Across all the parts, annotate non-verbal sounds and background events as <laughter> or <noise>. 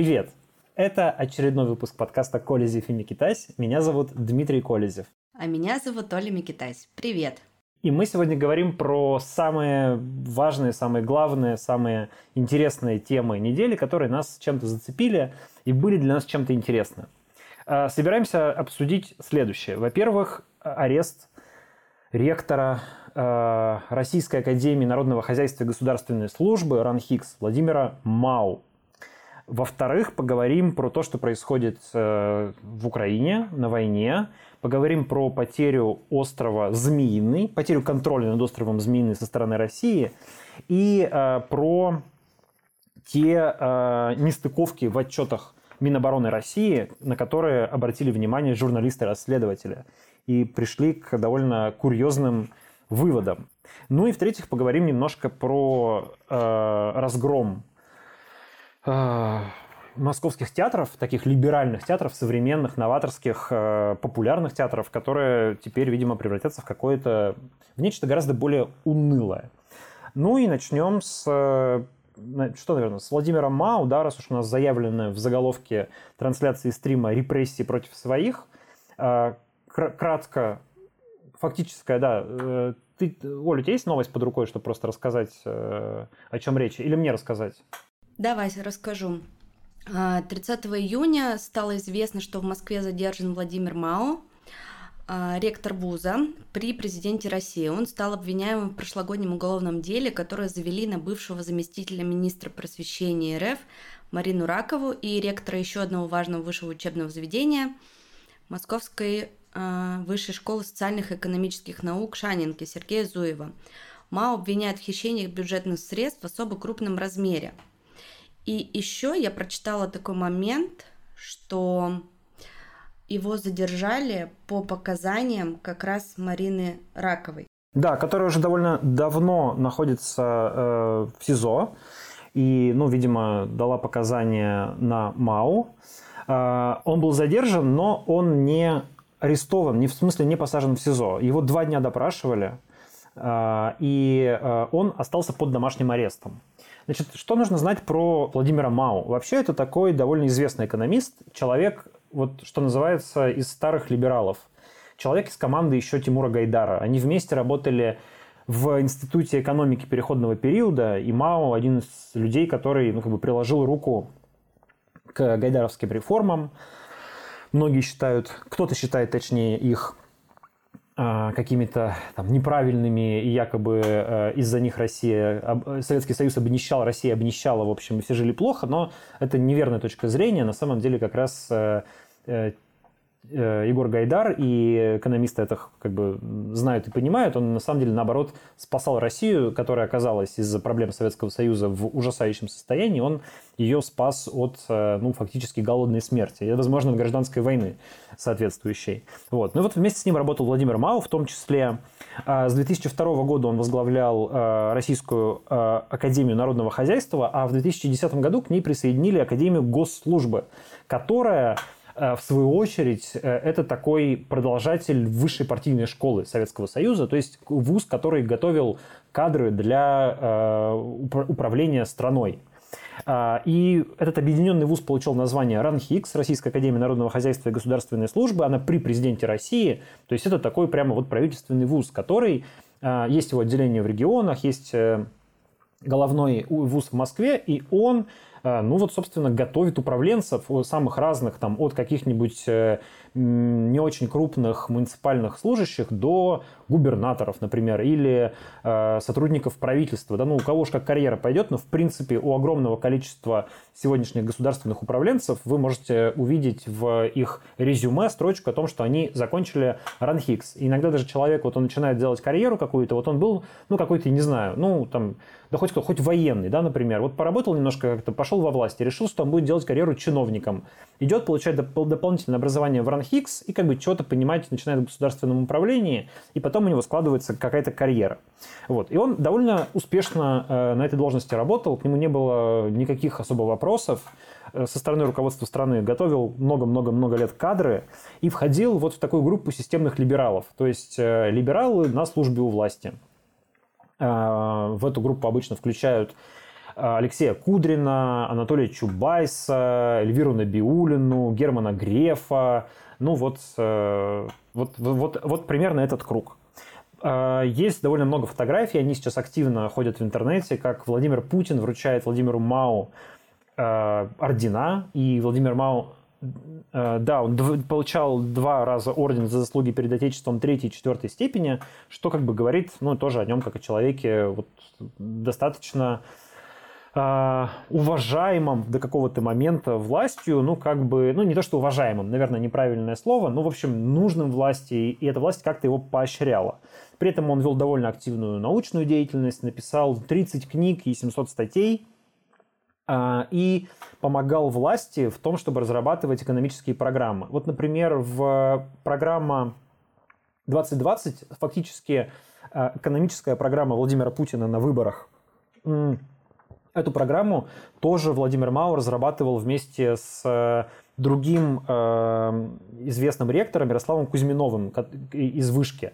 Привет! Это очередной выпуск подкаста «Колезев и Микитась». Меня зовут Дмитрий Колезев. А меня зовут Оля Микитась. Привет! И мы сегодня говорим про самые важные, самые главные, самые интересные темы недели, которые нас чем-то зацепили и были для нас чем-то интересны. А, собираемся обсудить следующее. Во-первых, арест ректора а, Российской Академии Народного Хозяйства и Государственной Службы РАНХИКС Владимира Мау. Во-вторых, поговорим про то, что происходит э, в Украине на войне. Поговорим про потерю острова Змеиный, потерю контроля над островом Змеиный со стороны России. И э, про те э, нестыковки в отчетах Минобороны России, на которые обратили внимание журналисты-расследователи. И пришли к довольно курьезным выводам. Ну и в-третьих, поговорим немножко про э, разгром московских театров, таких либеральных театров, современных, новаторских, э, популярных театров, которые теперь, видимо, превратятся в какое-то, в нечто гораздо более унылое. Ну и начнем с э, что, наверное, с Владимиром Мау, да, раз уж у нас заявлены в заголовке трансляции стрима репрессии против своих. Кратко, фактическая, да, ты, Оля, у тебя есть новость под рукой, чтобы просто рассказать, о чем речь, или мне рассказать? Давай расскажу. 30 а, июня стало известно, что в Москве задержан Владимир Мао, а, ректор вуза при президенте России. Он стал обвиняемым в прошлогоднем уголовном деле, которое завели на бывшего заместителя министра просвещения РФ Марину Ракову и ректора еще одного важного высшего учебного заведения Московской а, высшей школы социальных и экономических наук Шанинки Сергея Зуева. МАО обвиняет в хищениях бюджетных средств в особо крупном размере – и еще я прочитала такой момент, что его задержали по показаниям как раз Марины Раковой. Да, которая уже довольно давно находится э, в СИЗО и, ну, видимо, дала показания на МАУ. Э, он был задержан, но он не арестован, не в смысле не посажен в СИЗО. Его два дня допрашивали, э, и э, он остался под домашним арестом. Значит, что нужно знать про Владимира Мау? Вообще это такой довольно известный экономист, человек, вот что называется, из старых либералов. Человек из команды еще Тимура Гайдара. Они вместе работали в Институте экономики переходного периода, и Мао один из людей, который ну, как бы приложил руку к гайдаровским реформам. Многие считают, кто-то считает, точнее, их какими-то там, неправильными, и якобы э, из-за них Россия, Советский Союз обнищал, Россия обнищала, в общем, все жили плохо, но это неверная точка зрения. На самом деле как раз э, э, Э, Егор Гайдар, и экономисты это как бы знают и понимают, он на самом деле, наоборот, спасал Россию, которая оказалась из-за проблем Советского Союза в ужасающем состоянии, он ее спас от, э, ну, фактически голодной смерти, и, возможно, гражданской войны соответствующей. Вот. Ну вот вместе с ним работал Владимир Мау, в том числе э, с 2002 года он возглавлял Российскую Академию Народного Хозяйства, а в 2010 году к ней присоединили Академию Госслужбы, которая Э, в свою очередь, э, это такой продолжатель высшей партийной школы Советского Союза, то есть вуз, который готовил кадры для э, управления страной. И этот объединенный вуз получил название РАНХИКС, Российская Академия Народного Хозяйства и Государственной Службы. Она при президенте России. То есть это такой прямо вот правительственный вуз, который... Есть его отделение в регионах, есть головной вуз в Москве, и он а, ну вот, собственно, готовит управленцев самых разных, там, от каких-нибудь э, не очень крупных муниципальных служащих до губернаторов, например, или э, сотрудников правительства. Да, ну, у кого же как карьера пойдет, но, в принципе, у огромного количества сегодняшних государственных управленцев вы можете увидеть в их резюме строчку о том, что они закончили ранхикс. Иногда даже человек, вот он начинает делать карьеру какую-то, вот он был, ну, какой-то, не знаю, ну, там, да хоть кто, хоть военный, да, например, вот поработал немножко как-то, пошел во власть и решил, что он будет делать карьеру чиновником. Идет, получает доп- дополнительное образование в РАНХИКС и как бы что-то понимать начинает в государственном управлении, и потом у него складывается какая-то карьера. Вот. И он довольно успешно э, на этой должности работал, к нему не было никаких особо вопросов э, со стороны руководства страны, готовил много-много-много лет кадры и входил вот в такую группу системных либералов, то есть э, либералы на службе у власти. Э, в эту группу обычно включают Алексея Кудрина, Анатолия Чубайса, Эльвиру Набиулину, Германа Грефа. Ну вот, вот, вот, вот примерно этот круг. Есть довольно много фотографий, они сейчас активно ходят в интернете, как Владимир Путин вручает Владимиру Мау ордена, и Владимир Мау Э, да, он получал два раза орден за заслуги перед Отечеством третьей и четвертой степени, что как бы говорит, ну, тоже о нем как о человеке вот, достаточно э, уважаемым до какого-то момента властью, ну, как бы, ну, не то, что уважаемым, наверное, неправильное слово, но, в общем, нужным власти, и эта власть как-то его поощряла. При этом он вел довольно активную научную деятельность, написал 30 книг и 700 статей, а, и помогал власти в том, чтобы разрабатывать экономические программы. Вот, например, в программа 2020 фактически а, экономическая программа Владимира Путина на выборах. Эту программу тоже Владимир Мау разрабатывал вместе с э, другим э, известным ректором Ярославом Кузьминовым из Вышки.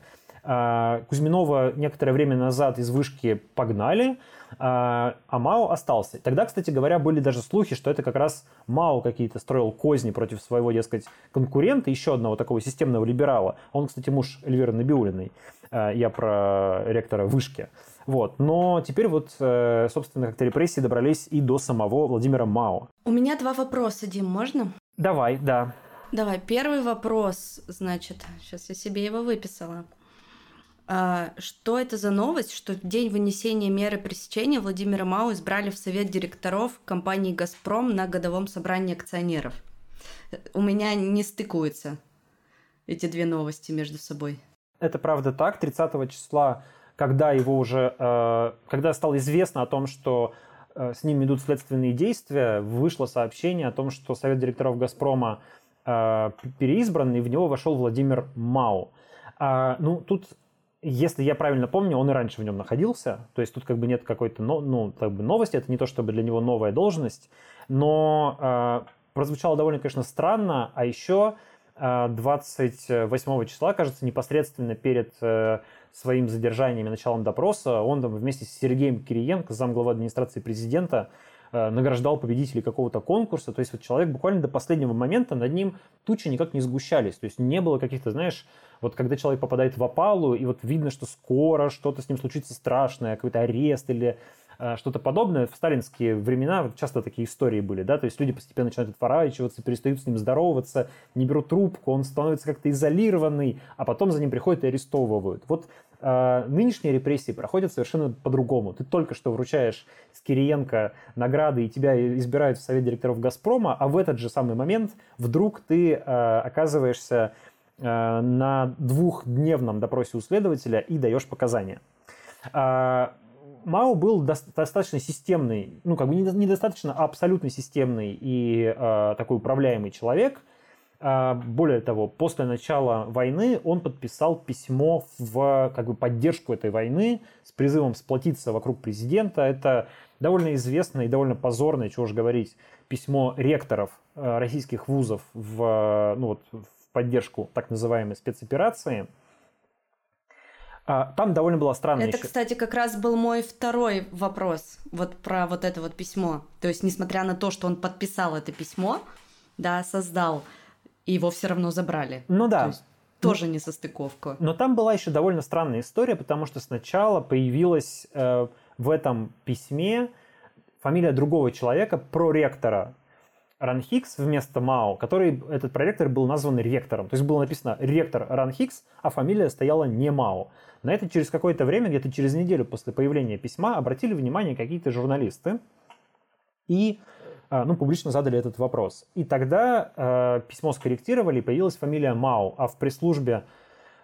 А, Кузьминова некоторое время назад из Вышки погнали, а, а Мао остался. Тогда, кстати говоря, были даже слухи, что это как раз Мао какие-то строил козни против своего, дескать, конкурента, еще одного такого системного либерала. Он, кстати, муж Эльвиры Набиулиной. Я про ректора Вышки. Вот. Но теперь вот, э, собственно, как-то репрессии добрались и до самого Владимира Мао. У меня два вопроса, Дим, можно? Давай, да. Давай, первый вопрос, значит, сейчас я себе его выписала. А, что это за новость, что в день вынесения меры пресечения Владимира Мау избрали в совет директоров компании «Газпром» на годовом собрании акционеров? У меня не стыкуются эти две новости между собой. Это правда так. 30 числа, когда его уже, э, когда стало известно о том, что э, с ним идут следственные действия, вышло сообщение о том, что совет директоров «Газпрома» э, переизбран, и в него вошел Владимир Мау. А, ну, тут если я правильно помню, он и раньше в нем находился. То есть тут как бы нет какой-то ну, как бы новости. Это не то, чтобы для него новая должность. Но прозвучало довольно, конечно, странно. А еще э, 28 числа, кажется, непосредственно перед своим задержанием и началом допроса, он там вместе с Сергеем Кириенко, замглава администрации президента, Э, награждал победителей какого-то конкурса. То есть вот человек буквально до последнего момента над ним тучи никак не сгущались. То есть не было каких-то, знаешь, вот когда человек попадает в опалу, и вот видно, что скоро что-то с ним случится страшное, какой-то арест или э, что-то подобное. В сталинские времена часто такие истории были, да, то есть люди постепенно начинают отворачиваться, перестают с ним здороваться, не берут трубку, он становится как-то изолированный, а потом за ним приходят и арестовывают. Вот нынешние репрессии проходят совершенно по-другому. Ты только что вручаешь с Кириенко награды, и тебя избирают в совет директоров «Газпрома», а в этот же самый момент вдруг ты э, оказываешься э, на двухдневном допросе у следователя и даешь показания. Мао был достаточно системный, ну как бы недостаточно, а абсолютно системный и такой управляемый человек – а, более того, после начала войны он подписал письмо в как бы, поддержку этой войны с призывом сплотиться вокруг президента. Это довольно известное и довольно позорное, чего уж говорить, письмо ректоров э, российских вузов в, ну, вот, в поддержку так называемой спецоперации. А, там довольно было странно. Это, еще. кстати, как раз был мой второй вопрос вот про вот это вот письмо. То есть, несмотря на то, что он подписал это письмо, да, создал и его все равно забрали. Ну да. То есть тоже не состыковка. Но там была еще довольно странная история, потому что сначала появилась э, в этом письме фамилия другого человека, проректора Ранхикс вместо Мао, который, этот проректор был назван ректором. То есть было написано ректор Ранхикс, а фамилия стояла не Мао. На это через какое-то время, где-то через неделю после появления письма, обратили внимание какие-то журналисты. И ну, публично задали этот вопрос. И тогда э, письмо скорректировали, и появилась фамилия Мау, а в пресс-службе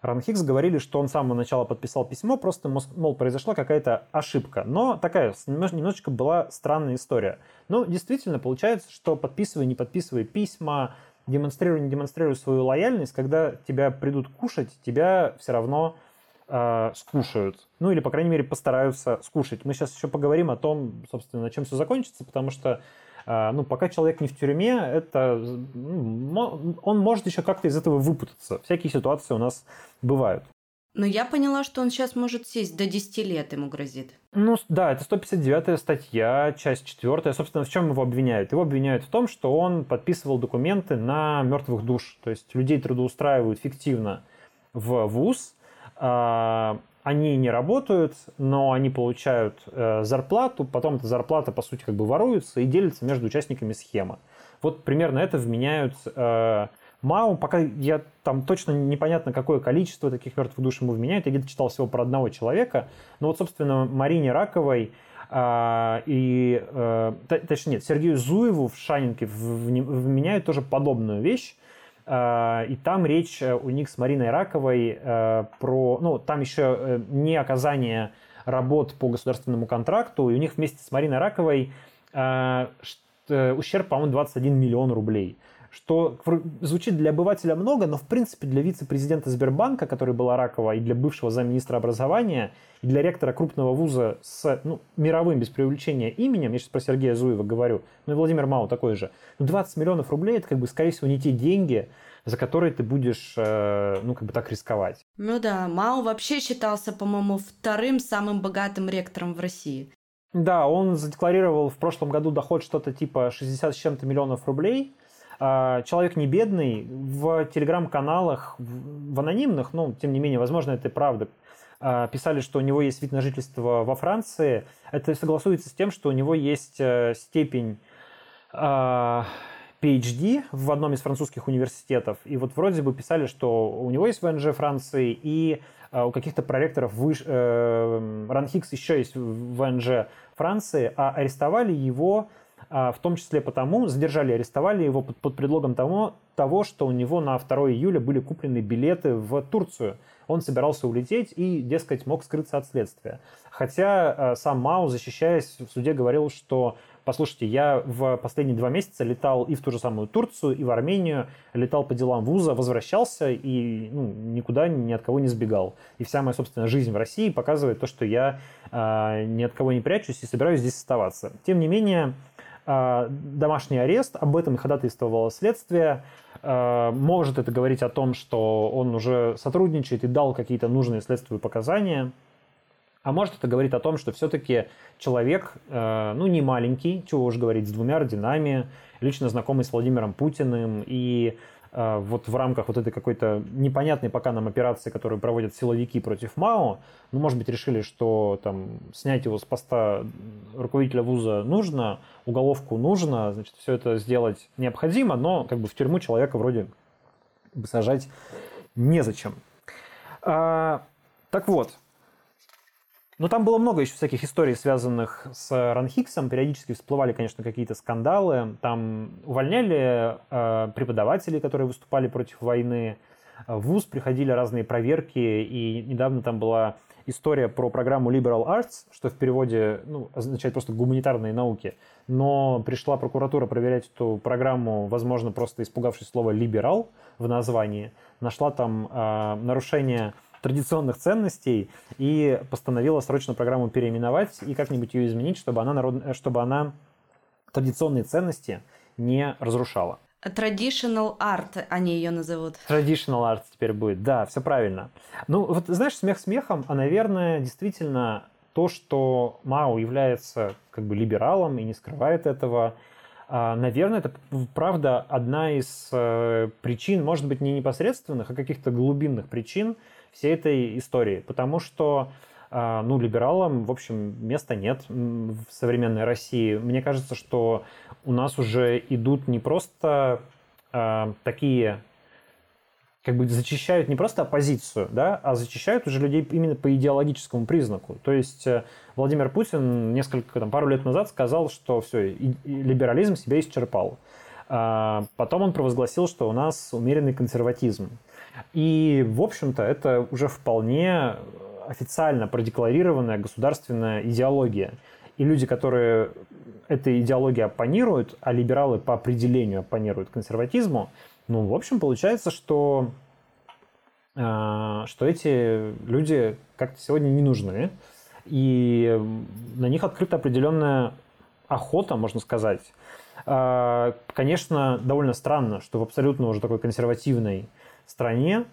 Ранхикс говорили, что он с самого начала подписал письмо, просто, мол, произошла какая-то ошибка. Но такая немножечко была странная история. Но действительно получается, что подписывая, не подписывая письма, демонстрируя, не демонстрируя свою лояльность, когда тебя придут кушать, тебя все равно э, скушают. Ну или, по крайней мере, постараются скушать. Мы сейчас еще поговорим о том, собственно, на чем все закончится, потому что а, ну, пока человек не в тюрьме, это, ну, он может еще как-то из этого выпутаться. Всякие ситуации у нас бывают. Но я поняла, что он сейчас может сесть, до 10 лет ему грозит. Ну да, это 159 статья, часть 4. Собственно, в чем его обвиняют? Его обвиняют в том, что он подписывал документы на мертвых душ. То есть людей трудоустраивают фиктивно в ВУЗ, а, они не работают, но они получают э, зарплату, потом эта зарплата, по сути, как бы воруется и делится между участниками схемы. Вот примерно это вменяют э, МАУ. Пока я там точно непонятно, какое количество таких мертвых душ ему вменяют. Я где-то читал всего про одного человека. Но вот, собственно, Марине Раковой э, и, э, точнее, нет, Сергею Зуеву в Шанинке вменяют тоже подобную вещь. Э, и там речь э, у них с Мариной Раковой э, про... Ну, там еще не оказание работ по государственному контракту, и у них вместе с Мариной Раковой ущерб, по-моему, 21 миллион рублей что звучит для обывателя много, но в принципе для вице-президента Сбербанка, который была Ракова, и для бывшего замминистра образования, и для ректора крупного вуза с ну, мировым без преувеличения именем, я сейчас про Сергея Зуева говорю, ну и Владимир Мау такой же, 20 ну, миллионов рублей это как бы скорее всего не те деньги, за которые ты будешь, э, ну, как бы так рисковать. Ну да, Мау вообще считался, по-моему, вторым самым богатым ректором в России. Да, он задекларировал в прошлом году доход что-то типа 60 с чем-то миллионов рублей, человек не бедный, в телеграм-каналах, в анонимных, ну, тем не менее, возможно, это и правда, а, писали, что у него есть вид на жительство во Франции. Это согласуется с тем, что у него есть э, степень PhD а, в одном из французских университетов. И вот вроде бы писали, что у него есть ВНЖ Франции, и у каких-то проректоров выше, э, Ранхикс еще есть ВНЖ Франции, а арестовали его а, в том числе потому, задержали, арестовали его под, под предлогом того, того, что у него на 2 июля были куплены билеты в Турцию. Он собирался улететь и, дескать, мог скрыться от следствия. Хотя а, сам Мау, защищаясь в суде, говорил, что послушайте, я в последние два месяца летал и в ту же самую Турцию, и в Армению, летал по делам вуза, возвращался и ну, никуда ни от кого не сбегал. И вся моя, собственно, жизнь в России показывает то, что я э, ни от кого не прячусь и собираюсь здесь оставаться. Тем не менее, а, домашний арест, об этом ходатайствовало следствие. А, может это говорить о том, что он уже сотрудничает и дал какие-то нужные следствию показания. А может это говорит о том, что все-таки человек, а, ну, не маленький, чего уж говорить, с двумя орденами, лично знакомый с Владимиром Путиным и а, вот в рамках вот этой какой-то непонятной пока нам операции, которую проводят силовики против МАО, ну, может быть, решили, что там снять его с поста руководителя вуза нужно, уголовку нужно, значит, все это сделать необходимо, но как бы в тюрьму человека вроде бы сажать незачем. А, так вот, но там было много еще всяких историй, связанных с Ранхиксом. Периодически всплывали, конечно, какие-то скандалы. Там увольняли э, преподавателей, которые выступали против войны. В ВУЗ приходили разные проверки. И недавно там была история про программу Liberal Arts, что в переводе ну, означает просто гуманитарные науки. Но пришла прокуратура проверять эту программу, возможно, просто испугавшись слова «либерал» в названии. Нашла там э, нарушение традиционных ценностей и постановила срочно программу переименовать и как-нибудь ее изменить, чтобы она, народ... чтобы она традиционные ценности не разрушала. Traditional art они ее назовут. Traditional art теперь будет, да, все правильно. Ну, вот знаешь, смех смехом, а, наверное, действительно то, что Мао является как бы либералом и не скрывает этого, а, наверное, это правда одна из э, причин, может быть, не непосредственных, а каких-то глубинных причин, всей этой истории, потому что а, ну, либералам, в общем, места нет в современной России. Мне кажется, что у нас уже идут не просто э, такие, как бы зачищают не просто оппозицию, да, а зачищают уже людей именно по идеологическому признаку. То есть э, Владимир Путин несколько, там, пару лет назад сказал, что все, и, и либерализм себя исчерпал. А потом он провозгласил, что у нас умеренный консерватизм. И, в общем-то, это уже вполне официально продекларированная государственная идеология. И люди, которые этой идеологии оппонируют, а либералы по определению оппонируют консерватизму, ну, в общем, получается, что, э, что эти люди как-то сегодня не нужны. И на них открыта определенная охота, можно сказать. Э, конечно, довольно странно, что в абсолютно уже такой консервативной стране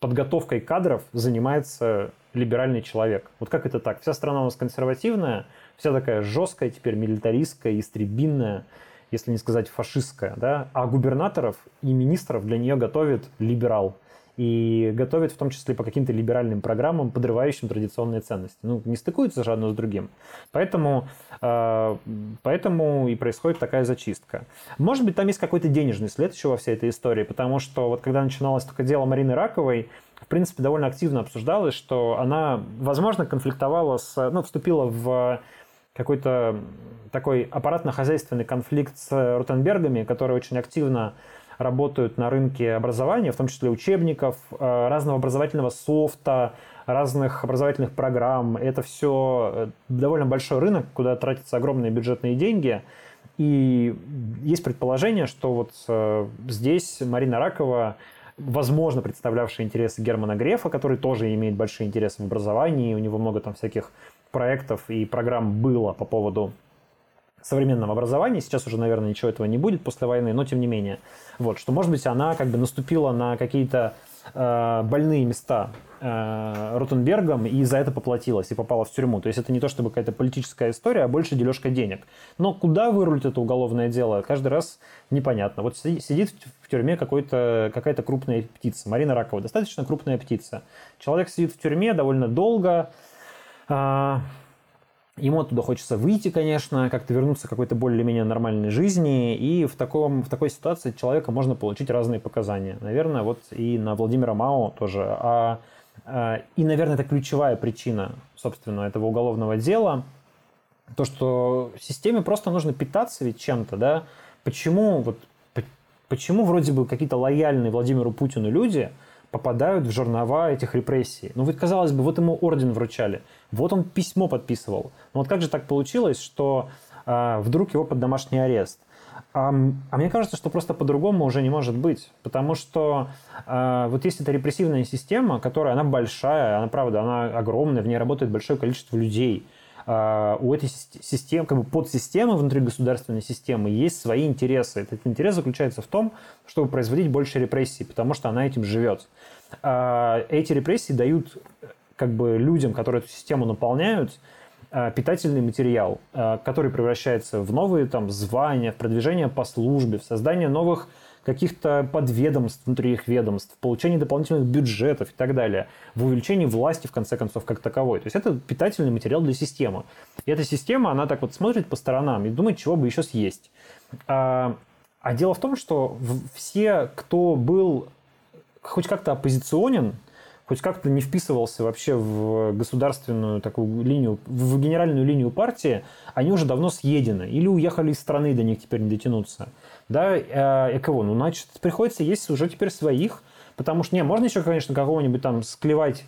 подготовкой кадров занимается либеральный человек. Вот как это так? Вся страна у нас консервативная, вся такая жесткая, теперь милитаристская, истребинная, если не сказать фашистская, да? а губернаторов и министров для нее готовит либерал – и готовят в том числе по каким-то либеральным программам, подрывающим традиционные ценности. Ну, не стыкуются же одно с другим. Поэтому, э, поэтому и происходит такая зачистка. Может быть, там есть какой-то денежный след еще во всей этой истории, потому что вот когда начиналось только дело Марины Раковой, в принципе, довольно активно обсуждалось, что она, возможно, конфликтовала с, ну, вступила в какой-то такой аппаратно-хозяйственный конфликт с Ротенбергами, которые очень активно работают на рынке образования, в том числе учебников, э, разного образовательного софта, разных образовательных программ. Это все э, довольно большой рынок, куда тратятся огромные бюджетные деньги. И есть предположение, что вот э, здесь Марина Ракова, возможно, представлявшая интересы Германа Грефа, который тоже имеет большие интересы в образовании, у него много там всяких проектов и программ было по поводу современного образования. Сейчас уже, наверное, ничего этого не будет после войны, но тем не менее. Вот, что, может быть, она как бы наступила на какие-то э, больные места э, Ротенбергом и за это поплатилась и попала в тюрьму. То есть это не то чтобы какая-то политическая история, а больше дележка денег. Но куда вырулит это уголовное дело, каждый раз непонятно. Вот сидит в тюрьме какой-то, какая-то крупная птица. Марина Ракова, достаточно крупная птица. Человек сидит в тюрьме довольно долго, э, Ему оттуда хочется выйти, конечно, как-то вернуться к какой-то более-менее нормальной жизни, и в, таком, в такой ситуации человека можно получить разные показания. Наверное, вот и на Владимира Мао тоже. А, а, и, наверное, это ключевая причина, собственно, этого уголовного дела. То, что системе просто нужно питаться ведь чем-то, да? Почему, вот, почему вроде бы какие-то лояльные Владимиру Путину люди – попадают в жернова этих репрессий. Ну, вот, казалось бы, вот ему орден вручали, вот он письмо подписывал. Но вот как же так получилось, что э, вдруг его под домашний арест? А, а мне кажется, что просто по-другому уже не может быть, потому что э, вот есть эта репрессивная система, которая, она большая, она, правда, она огромная, в ней работает большое количество людей. Uh, у этой системы, как бы подсистемы внутри государственной системы есть свои интересы. Этот интерес заключается в том, чтобы производить больше репрессий, потому что она этим живет. А, эти репрессии дают как бы людям, которые эту систему наполняют, а, питательный материал, а, который превращается в новые там звания, в продвижение по службе, в создание новых каких-то подведомств внутри их ведомств, в получении дополнительных бюджетов и так далее, в увеличении власти, в конце концов, как таковой. То есть это питательный материал для системы. И эта система, она так вот смотрит по сторонам и думает, чего бы еще съесть. А, а дело в том, что все, кто был хоть как-то оппозиционен, хоть как-то не вписывался вообще в государственную такую линию, в генеральную линию партии, они уже давно съедены. Или уехали из страны, до них теперь не дотянуться. Да, э, кого? Ну, значит, приходится есть уже теперь своих, потому что, не, можно еще, конечно, какого-нибудь там склевать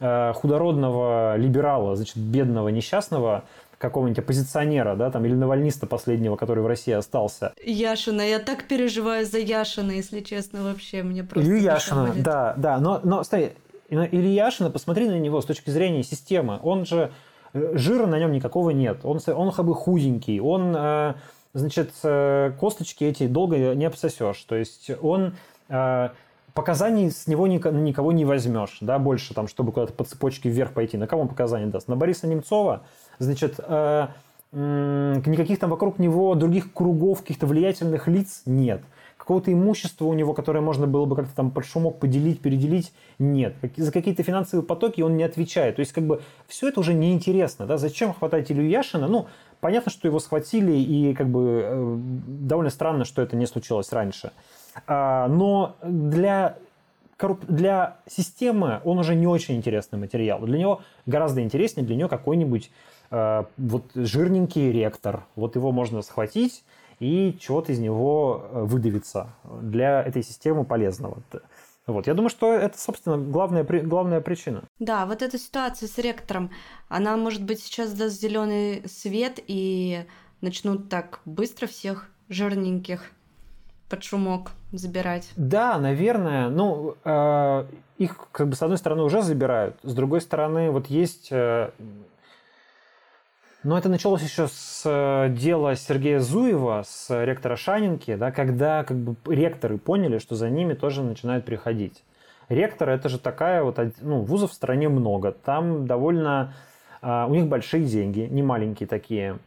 э, худородного либерала, значит, бедного, несчастного, какого-нибудь оппозиционера, да, там, или навальниста последнего, который в России остался. Яшина, я так переживаю за Яшина, если честно, вообще, мне просто... Илью Яшина, да, да, но, но, смотри, Илья Яшина, посмотри на него с точки зрения системы, он же, э, жира на нем никакого нет, он, он как бы худенький, он, э, значит, э, косточки эти долго не обсосешь, то есть он показаний с него никого не возьмешь, да, больше там, чтобы куда-то по цепочке вверх пойти. На кого он показания даст? На Бориса Немцова? Значит, э, никаких там вокруг него других кругов, каких-то влиятельных лиц нет. Какого-то имущества у него, которое можно было бы как-то там под шумок поделить, переделить, нет. За какие-то финансовые потоки он не отвечает. То есть, как бы, все это уже неинтересно. Да? Зачем хватать Илью Яшина? Ну, понятно, что его схватили, и как бы э, довольно странно, что это не случилось раньше. А, но для для системы он уже не очень интересный материал. Для него гораздо интереснее для нее какой-нибудь э, вот жирненький ректор. Вот его можно схватить и чего-то из него э, выдавиться для этой системы полезного. Вот. Я думаю, что это, собственно, главная, главная причина. Да, вот эта ситуация с ректором, она, может быть, сейчас даст зеленый свет и начнут так быстро всех жирненьких под шумок забирать. Да, наверное. Ну, э, их, как бы, с одной стороны, уже забирают. С другой стороны, вот есть... Э, но это началось еще с э, дела Сергея Зуева, с ректора Шанинки, да, когда как бы ректоры поняли, что за ними тоже начинают приходить. Ректор это же такая вот, ну, вузов в стране много. Там довольно, у них большие деньги, не маленькие такие,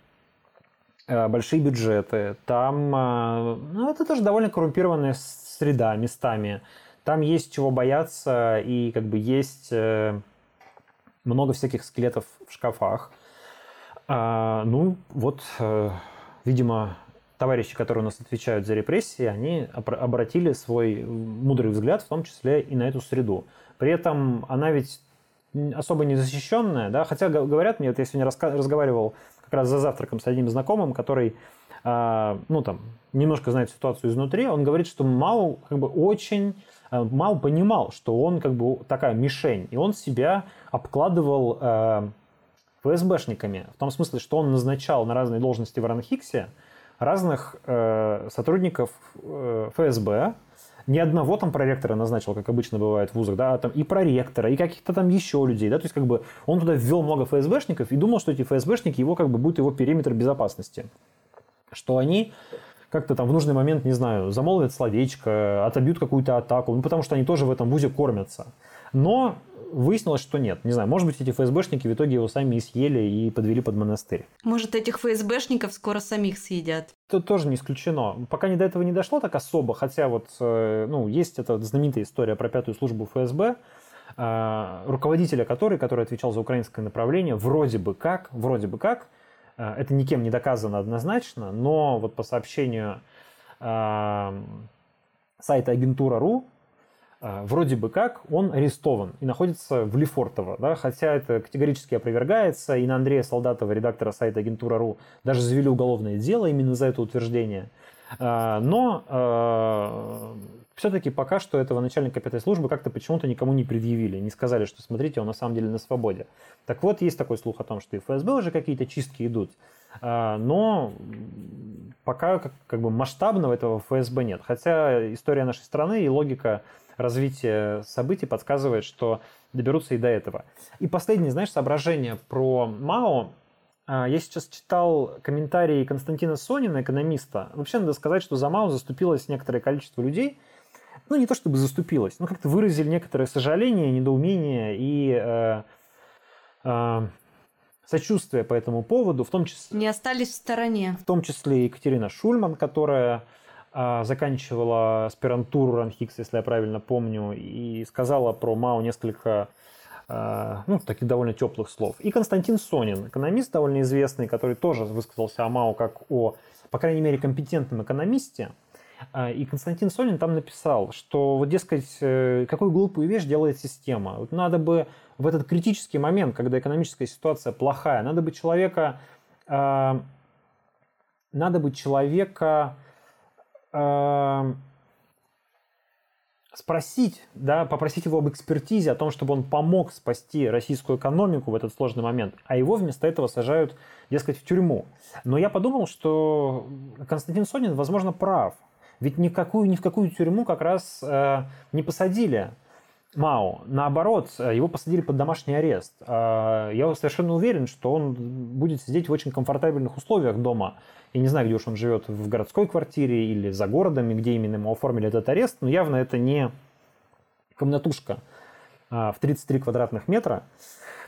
большие бюджеты. Там, ну, это тоже довольно коррумпированная среда местами. Там есть чего бояться и как бы есть э, много всяких скелетов в шкафах. А, ну, вот, э, видимо, товарищи, которые у нас отвечают за репрессии, они обратили свой мудрый взгляд, в том числе и на эту среду. При этом она ведь особо не защищенная, да, хотя говорят мне, вот я сегодня разговаривал как раз за завтраком с одним знакомым, который, э, ну, там, немножко знает ситуацию изнутри, он говорит, что Мау как бы очень Э, Мал понимал, что он как бы такая мишень, и он себя обкладывал э, ФСБшниками. В том смысле, что он назначал на разные должности в Ранхиксе разных э, сотрудников э, ФСБ, ни одного там проректора назначил, как обычно бывает в вузах, да, а там и проректора, и каких-то там еще людей, да, то есть как бы он туда ввел много ФСБшников и думал, что эти ФСБшники его как бы будут его периметр безопасности, что они как-то там в нужный момент, не знаю, замолвят словечко, отобьют какую-то атаку, ну, потому что они тоже в этом вузе кормятся. Но выяснилось, что нет. Не знаю, может быть, эти ФСБшники в итоге его сами и съели и подвели под монастырь. Может, этих ФСБшников скоро самих съедят. Это тоже не исключено. Пока не до этого не дошло так особо, хотя вот, э, ну, есть эта знаменитая история про пятую службу ФСБ, э, руководителя которой, который отвечал за украинское направление, вроде бы как, вроде бы как, Э, это никем не доказано однозначно, но вот по сообщению сайта агентура.ру вроде бы как он арестован и находится в Лефортово, да, хотя это категорически опровергается, и на Андрея Солдатова, редактора сайта агентура.ру, даже завели уголовное дело именно за это утверждение. Но все-таки пока что этого начальника пятой службы как-то почему-то никому не предъявили, не сказали, что смотрите, он на самом деле на свободе. Так вот, есть такой слух о том, что и ФСБ уже какие-то чистки идут, а, но пока как, как бы масштабного этого ФСБ нет. Хотя история нашей страны и логика развития событий подсказывает, что доберутся и до этого. И последнее, знаешь, соображение про МАО. А, я сейчас читал комментарии Константина Сонина, экономиста. Вообще надо сказать, что за МАО заступилось некоторое количество людей – ну, не то чтобы заступилась, но как-то выразили некоторое сожаление, недоумение и э, э, сочувствие по этому поводу, в том числе... Не остались в стороне. В том числе Екатерина Шульман, которая заканчивала аспирантуру Ранхикс, если я правильно помню, и сказала про МАУ несколько э, ну, таких довольно теплых слов. И Константин Сонин, экономист довольно известный, который тоже высказался о МАУ как о, по крайней мере, компетентном экономисте, а, и Константин Солин там написал, что, вот, дескать, э, какую глупую вещь делает система. Вот надо бы в этот критический момент, когда экономическая ситуация плохая, надо бы человека, надо бы человека спросить, да, попросить его об экспертизе, о том, чтобы он помог спасти российскую экономику в этот сложный момент, а его вместо этого сажают, дескать, в тюрьму. Но я подумал, что Константин Сонин, возможно, прав. Ведь никакую, ни в какую тюрьму как раз э, не посадили Мао. Наоборот, его посадили под домашний арест. Э, я совершенно уверен, что он будет сидеть в очень комфортабельных условиях дома. Я не знаю, где уж он живет, в городской квартире или за городом, и где именно ему оформили этот арест, но явно это не комнатушка э, в 33 квадратных метра,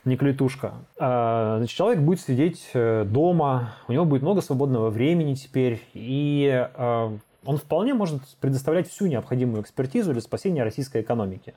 не клетушка. Э, значит, человек будет сидеть э, дома, у него будет много свободного времени теперь, и он вполне может предоставлять всю необходимую экспертизу для спасения российской экономики.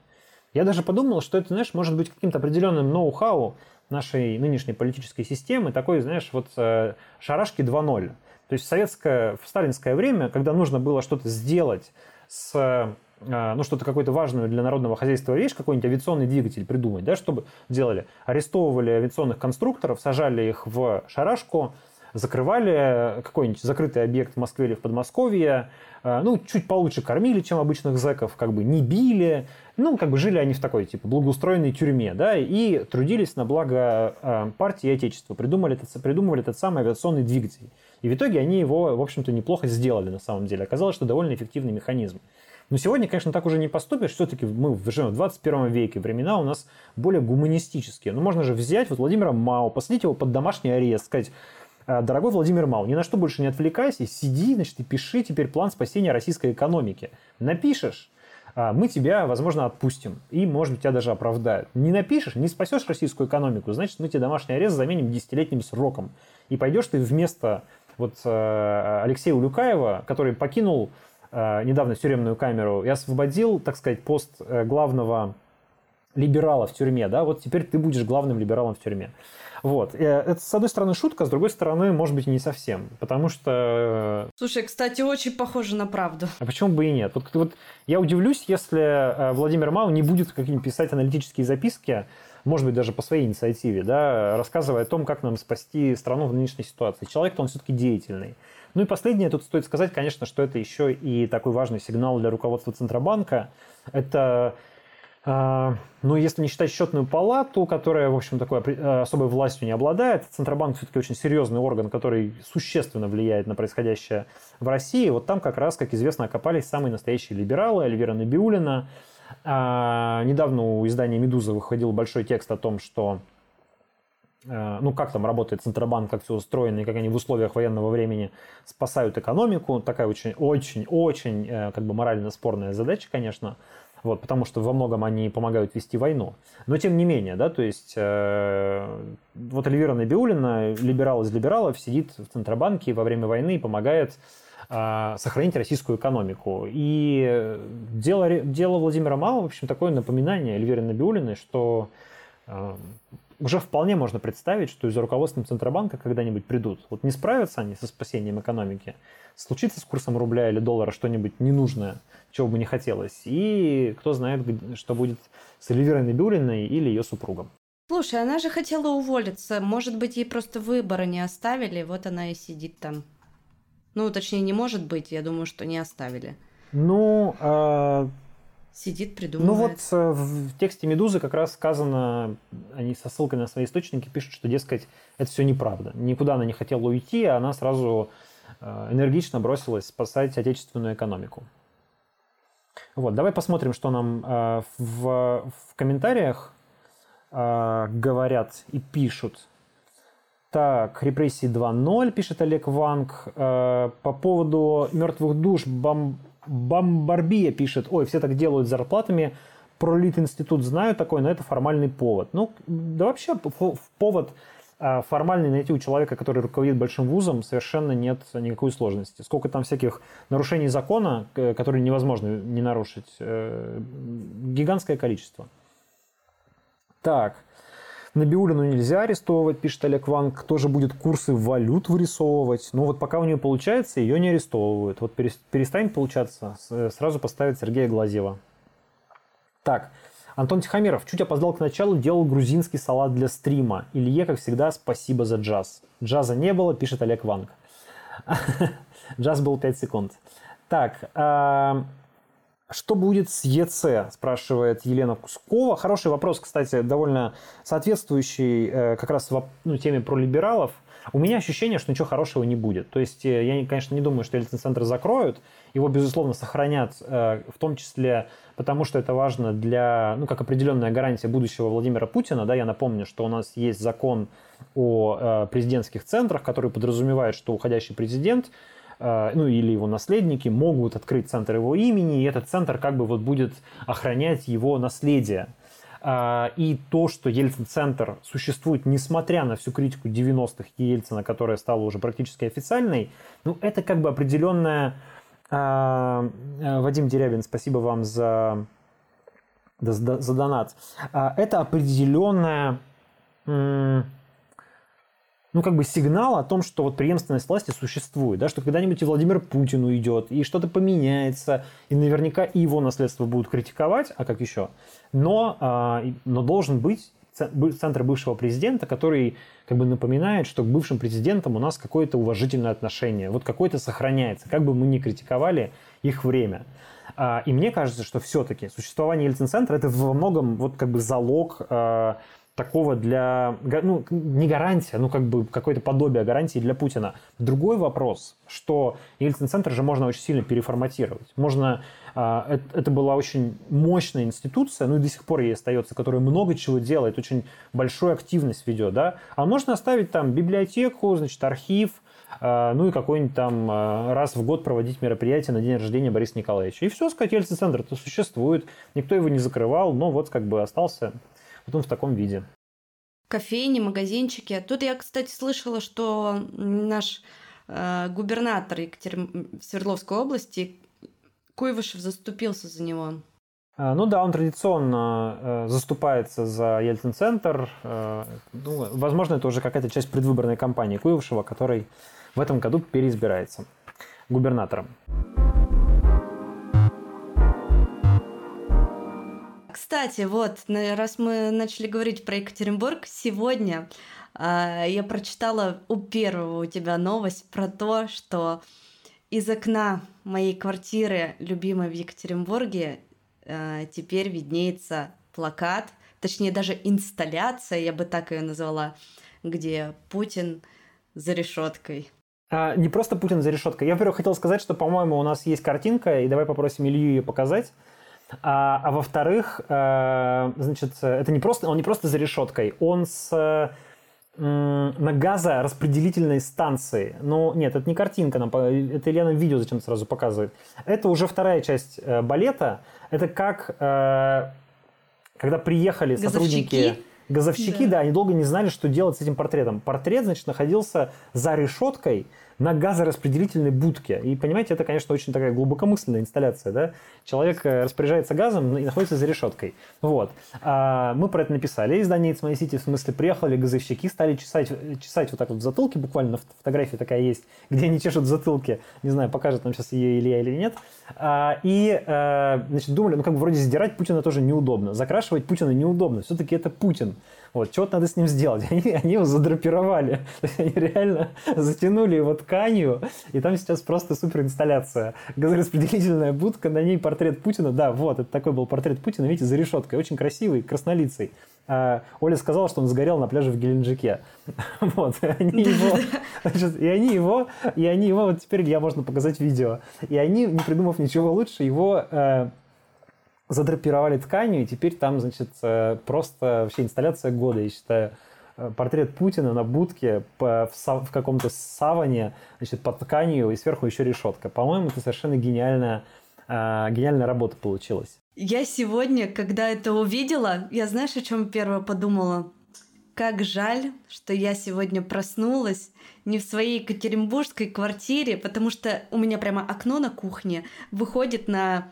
Я даже подумал, что это, знаешь, может быть каким-то определенным ноу-хау нашей нынешней политической системы, такой, знаешь, вот э, шарашки 2.0. То есть в советское, в сталинское время, когда нужно было что-то сделать с э, ну, что-то какую-то важную для народного хозяйства вещь, какой-нибудь авиационный двигатель придумать, да, чтобы делали? Арестовывали авиационных конструкторов, сажали их в шарашку, закрывали какой-нибудь закрытый объект в Москве или в Подмосковье, э, ну, чуть получше кормили, чем обычных зэков, как бы не били, ну, как бы жили они в такой, типа, благоустроенной тюрьме, да, и трудились на благо э, партии и Отечества, придумали этот, придумывали этот самый авиационный двигатель. И в итоге они его, в общем-то, неплохо сделали на самом деле. Оказалось, что довольно эффективный механизм. Но сегодня, конечно, так уже не поступишь. Все-таки мы живем в 21 веке. Времена у нас более гуманистические. Ну, можно же взять вот Владимира Мао, посадить его под домашний арест, сказать, дорогой Владимир Мау, ни на что больше не отвлекайся, сиди, значит, и пиши теперь план спасения российской экономики. Напишешь, а, мы тебя, возможно, отпустим и, может быть, тебя даже оправдают. Не напишешь, не спасешь российскую экономику, значит, мы тебе домашний арест заменим десятилетним сроком. И пойдешь ты вместо вот э, Алексея Улюкаева, который покинул недавно тюремную камеру и освободил, так сказать, пост э, главного либерала в тюрьме, да, вот теперь ты будешь главным либералом в тюрьме. Вот. Это, с одной стороны, шутка, с другой стороны, может быть, не совсем. Потому что... Э, Слушай, кстати, очень похоже на правду. А почему бы и нет? Вот, вот я удивлюсь, если э, Владимир Мау не будет какие-нибудь писать аналитические записки, может быть, даже по своей инициативе, да, рассказывая о том, как нам спасти страну в нынешней ситуации. Человек-то он все-таки деятельный. Ну и последнее, тут стоит сказать, конечно, что это еще и такой важный сигнал для руководства Центробанка. Это ну, если не считать счетную палату, которая, в общем, такой э, особой властью не обладает, Центробанк все-таки очень серьезный орган, который существенно влияет на происходящее в России. Вот там как раз, как известно, окопались самые настоящие либералы, Эльвира Набиулина. А, недавно у издания «Медуза» выходил большой текст о том, что ну, как там работает Центробанк, как все устроено, и как они в условиях военного времени спасают экономику. Такая очень, очень, очень э, как бы морально спорная задача, конечно вот, потому что во многом они помогают вести войну. Но тем не менее, да, то есть э, вот Эльвира Набиулина, либерал из либералов, сидит в Центробанке во время войны и помогает э, сохранить российскую экономику. И дело, дело Владимира Мала, в общем, такое напоминание Эльвире Набиулиной, что уже вполне можно представить, что из-за руководства Центробанка когда-нибудь придут. Вот не справятся они со спасением экономики, случится с курсом рубля или доллара что-нибудь ненужное, чего бы не хотелось. И кто знает, что будет с Эльвирой Набиулиной или ее супругом. Слушай, она же хотела уволиться. Может быть, ей просто выбора не оставили, вот она и сидит там. Ну, точнее, не может быть, я думаю, что не оставили. Ну, э, Сидит, придумывает. Ну вот э, в тексте «Медузы» как раз сказано, они со ссылкой на свои источники пишут, что, дескать, это все неправда. Никуда она не хотела уйти, а она сразу э, энергично бросилась спасать отечественную экономику. Вот, давай посмотрим, что нам э, в, в комментариях говорят и пишут. Так, репрессии 2.0, пишет Олег Ванг. По поводу мертвых душ бом Бамбарбия пишет, ой, все так делают зарплатами, про Лит-институт знаю такой, но это формальный повод. Ну, да вообще повод а, формальный найти у человека, который руководит большим вузом, совершенно нет никакой сложности. Сколько там всяких нарушений закона, которые невозможно не нарушить, э, гигантское количество. Так, Набиулину нельзя арестовывать, пишет Олег Ванг. Кто же будет курсы валют вырисовывать? Ну вот пока у нее получается, ее не арестовывают. Вот перестанет получаться, сразу поставят Сергея Глазева. Так, Антон Тихомиров чуть опоздал к началу, делал грузинский салат для стрима. Илье, как всегда, спасибо за джаз. Джаза не было, пишет Олег Ванг. <laughs> Джаз был 5 секунд. Так, а, что будет с ЕЦ, спрашивает Елена Кускова. Хороший вопрос, кстати, довольно соответствующий э, как раз ну, теме про либералов. У меня ощущение, что ничего хорошего не будет. То есть э, я, конечно, не думаю, что Ельцин-центр закроют. Его, безусловно, сохранят, э, в том числе потому, что это важно для, ну, как определенная гарантия будущего Владимира Путина. Да, я напомню, что у нас есть закон о президентских центрах, который подразумевает, что уходящий президент ну или его наследники могут открыть центр его имени, и этот центр как бы вот будет охранять его наследие. Э, и то, что Ельцин-центр существует, несмотря на всю критику 90-х Ельцина, которая стала уже практически официальной, ну, это как бы определенная... Э, Вадим Дерябин, спасибо вам за, за донат. Это определенная ну, как бы сигнал о том, что вот преемственность власти существует, да, что когда-нибудь и Владимир Путин уйдет, и что-то поменяется, и наверняка и его наследство будут критиковать, а как еще, но, а, но должен быть центр бывшего президента, который как бы напоминает, что к бывшим президентам у нас какое-то уважительное отношение, вот какое-то сохраняется, как бы мы ни критиковали их время. А, и мне кажется, что все-таки существование Ельцин-центра это во многом вот как бы залог а, такого для, ну, не гарантия, ну, как бы какое-то подобие гарантии для Путина. Другой вопрос, что Ельцин-центр же можно очень сильно переформатировать. Можно Это была очень мощная институция, ну и до сих пор ей остается, которая много чего делает, очень большую активность ведет, да. А можно оставить там библиотеку, значит, архив, ну и какой-нибудь там раз в год проводить мероприятие на день рождения Бориса Николаевича. И все, сказать, Ельцин-центр это существует, никто его не закрывал, но вот как бы остался он в таком виде кофейни, магазинчики. Тут я, кстати, слышала, что наш э, губернатор Екатерин... Свердловской области Куйвышев заступился за него. А, ну да, он традиционно э, заступается за Ельцин-центр. Э, ну, возможно, это уже какая-то часть предвыборной кампании Куйвышева, который в этом году переизбирается губернатором. Кстати, вот, раз мы начали говорить про Екатеринбург, сегодня э, я прочитала у первого у тебя новость про то, что из окна моей квартиры, любимой в Екатеринбурге, э, теперь виднеется плакат, точнее даже инсталляция, я бы так ее назвала, где Путин за решеткой. А, не просто Путин за решеткой. Я, во-первых, хотел сказать, что, по-моему, у нас есть картинка, и давай попросим Илью ее показать. А, а во-вторых, э, значит, это не просто, он не просто за решеткой, он с на газораспределительной станции. Ну, нет, это не картинка, нам, это Елена видео зачем сразу показывает. Это уже вторая часть э, балета. Это как, э, когда приехали Газовщики? сотрудники... Газовщики, да. да, они долго не знали, что делать с этим портретом. Портрет, значит, находился за решеткой, на газораспределительной будке. И понимаете, это, конечно, очень такая глубокомысленная инсталляция. Да? Человек э, распоряжается газом и находится за решеткой. Вот. А мы про это написали. Издание It's My City, в смысле, приехали газовщики, стали чесать, чесать вот так вот в затылке, буквально фотография такая есть, где они чешут в затылке. Не знаю, покажет нам сейчас ее Илья или нет. А, и, а, значит, думали, ну, как бы вроде сдирать Путина тоже неудобно. Закрашивать Путина неудобно. Все-таки это Путин. Вот, что-то надо с ним сделать. <laughs> Они, они его задрапировали. <laughs> они реально затянули его тканью, и там сейчас просто супер инсталляция. Газораспределительная будка, на ней портрет Путина. Да, вот, это такой был портрет Путина, видите, за решеткой. Очень красивый, краснолицый. А, Оля сказала, что он сгорел на пляже в Геленджике. <laughs> Вот, и они его, значит, и они его, и они его, вот теперь я можно показать видео. И они, не придумав ничего лучше, его э, задрапировали тканью, и теперь там, значит, э, просто вообще инсталляция года, я считаю. Э, портрет Путина на будке в, каком-то саване, значит, под тканью, и сверху еще решетка. По-моему, это совершенно гениальная, э, гениальная работа получилась. Я сегодня, когда это увидела, я знаешь, о чем первое подумала? Как жаль, что я сегодня проснулась не в своей екатеринбургской квартире, потому что у меня прямо окно на кухне выходит на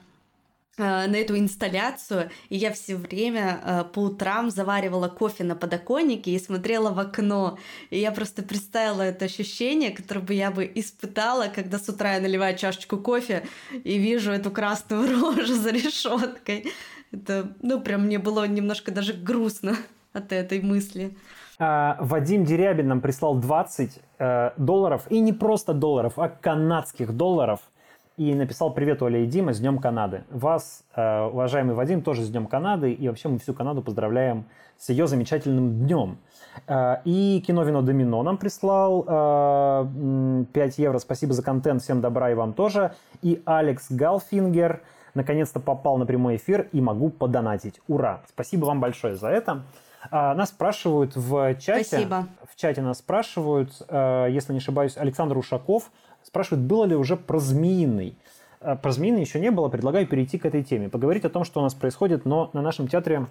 на эту инсталляцию, и я все время э, по утрам заваривала кофе на подоконнике и смотрела в окно. И я просто представила это ощущение, которое бы я бы испытала, когда с утра я наливаю чашечку кофе и вижу эту красную <laughs> рожу за решеткой. Это, ну, прям мне было немножко даже грустно <laughs> от этой мысли. А, Вадим Дерябин нам прислал 20 э, долларов, и не просто долларов, а канадских долларов – и написал «Привет, Оля и Дима, с Днем Канады». Вас, э, уважаемый Вадим, тоже с Днем Канады, и вообще мы всю Канаду поздравляем с ее замечательным днем. Э, и кино «Вино Домино» нам прислал 5 э, евро. Спасибо за контент, всем добра и вам тоже. И Алекс Галфингер наконец-то попал на прямой эфир и могу подонатить. Ура! Спасибо вам большое за это. Нас спрашивают в чате. Спасибо. В чате нас спрашивают, если не ошибаюсь, Александр Ушаков – Спрашивают, было ли уже про змеиный. Э, про змеиный еще не было, предлагаю перейти к этой теме. Поговорить о том, что у нас происходит, но на нашем театре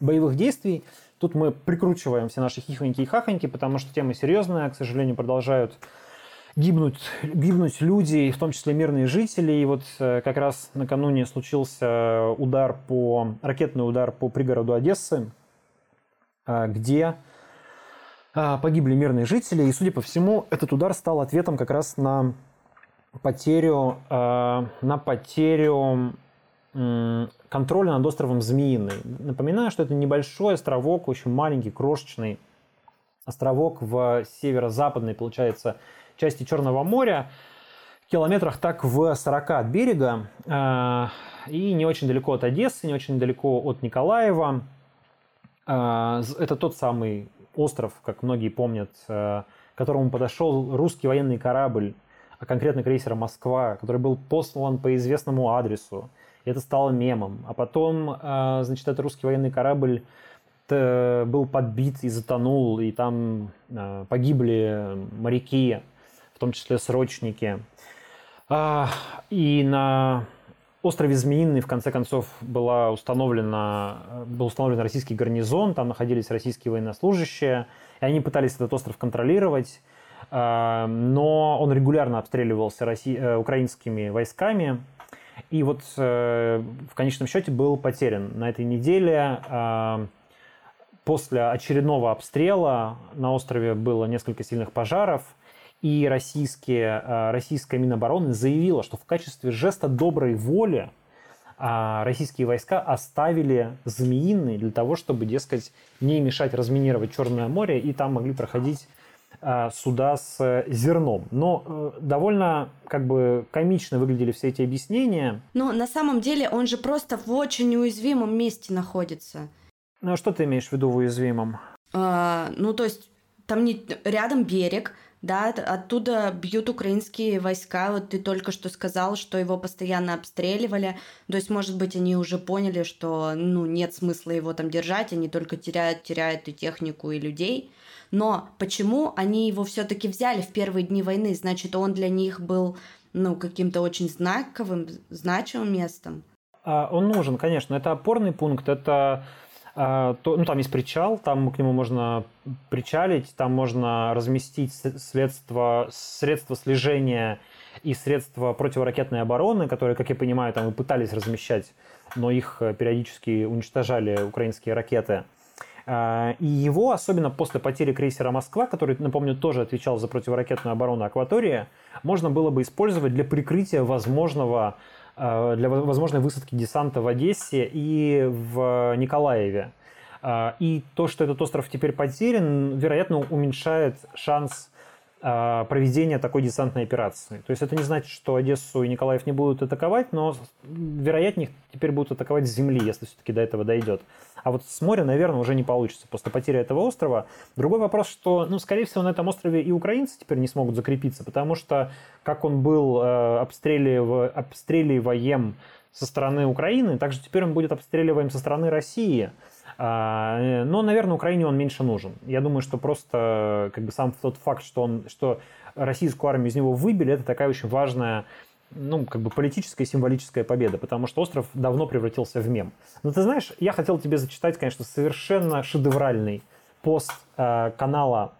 боевых действий. Тут мы прикручиваем все наши хихоньки и хахоньки, потому что тема серьезная, к сожалению, продолжают гибнуть, гибнуть люди, в том числе мирные жители. И вот э, как раз накануне случился удар по, ракетный удар по пригороду Одессы, э, где погибли мирные жители, и, судя по всему, этот удар стал ответом как раз на потерю, а, на потерю контроля над островом Змеиный. Напоминаю, что это небольшой островок, очень маленький, крошечный островок в северо-западной, получается, части Черного моря, километрах так в 40 от берега, а, и не очень далеко от Одессы, не очень далеко от Николаева. Это тот самый остров, как многие помнят, э, к которому подошел русский военный корабль а конкретно крейсера «Москва», который был послан по известному адресу. И это стало мемом. А потом, э, значит, этот русский военный корабль был подбит и затонул, и там э, погибли моряки, в том числе срочники. А, и на острове Змеиный, в конце концов, была установлена, был установлен российский гарнизон, там находились российские военнослужащие, и они пытались этот остров контролировать, а, но он регулярно обстреливался Росси... Э, украинскими войсками, и вот э, в конечном счете был потерян. На этой неделе после очередного обстрела на острове было несколько сильных пожаров – и российские, э, российская Минобороны заявила, что в качестве жеста доброй воли а, российские войска оставили Змеиный для того, чтобы, дескать, не мешать разминировать Черное море, и там могли проходить а, суда с зерном. Но э, довольно как бы комично выглядели все эти объяснения. Но на самом деле он же просто в очень уязвимом месте находится. Ну а что ты имеешь в виду в уязвимом? А, ну то есть там не рядом берег, да, оттуда бьют украинские войска. Вот ты только что сказал, что его постоянно обстреливали. То есть, может быть, они уже поняли, что ну, нет смысла его там держать, они только теряют, теряют и технику, и людей. Но почему они его все-таки взяли в первые дни войны? Значит, он для них был ну, каким-то очень знаковым, значимым местом. А, он нужен, конечно. Это опорный пункт, это то, ну, там есть причал, там к нему можно причалить, там можно разместить средства, средства слежения и средства противоракетной обороны, которые, как я понимаю, там и пытались размещать, но их э, периодически уничтожали украинские ракеты. А, и его, особенно после потери крейсера «Москва», который, напомню, тоже отвечал за противоракетную оборону акватории, можно было бы использовать для прикрытия возможного для возможной высадки десанта в Одессе и в Николаеве. Э, и то, что этот остров теперь потерян, вероятно, уменьшает шанс э, проведения такой десантной операции. То есть это не значит, что Одессу и Николаев не будут атаковать, но вероятнее теперь будут атаковать с земли, если все-таки до этого дойдет. А вот с моря, наверное, уже не получится после потери этого острова. Другой вопрос, что, ну, скорее всего, на этом острове и украинцы теперь не смогут закрепиться, потому что, как он был э, обстреливаем, со стороны Украины, также теперь он будет обстреливаем со стороны России. А, э, но, наверное, Украине он меньше нужен. Я думаю, что просто как бы сам тот факт, что, он, что российскую армию из него выбили, это такая очень важная ну, как бы политическая символическая победа, потому что остров давно превратился в мем. Но ты знаешь, я хотел тебе зачитать, конечно, совершенно шедевральный пост э, канала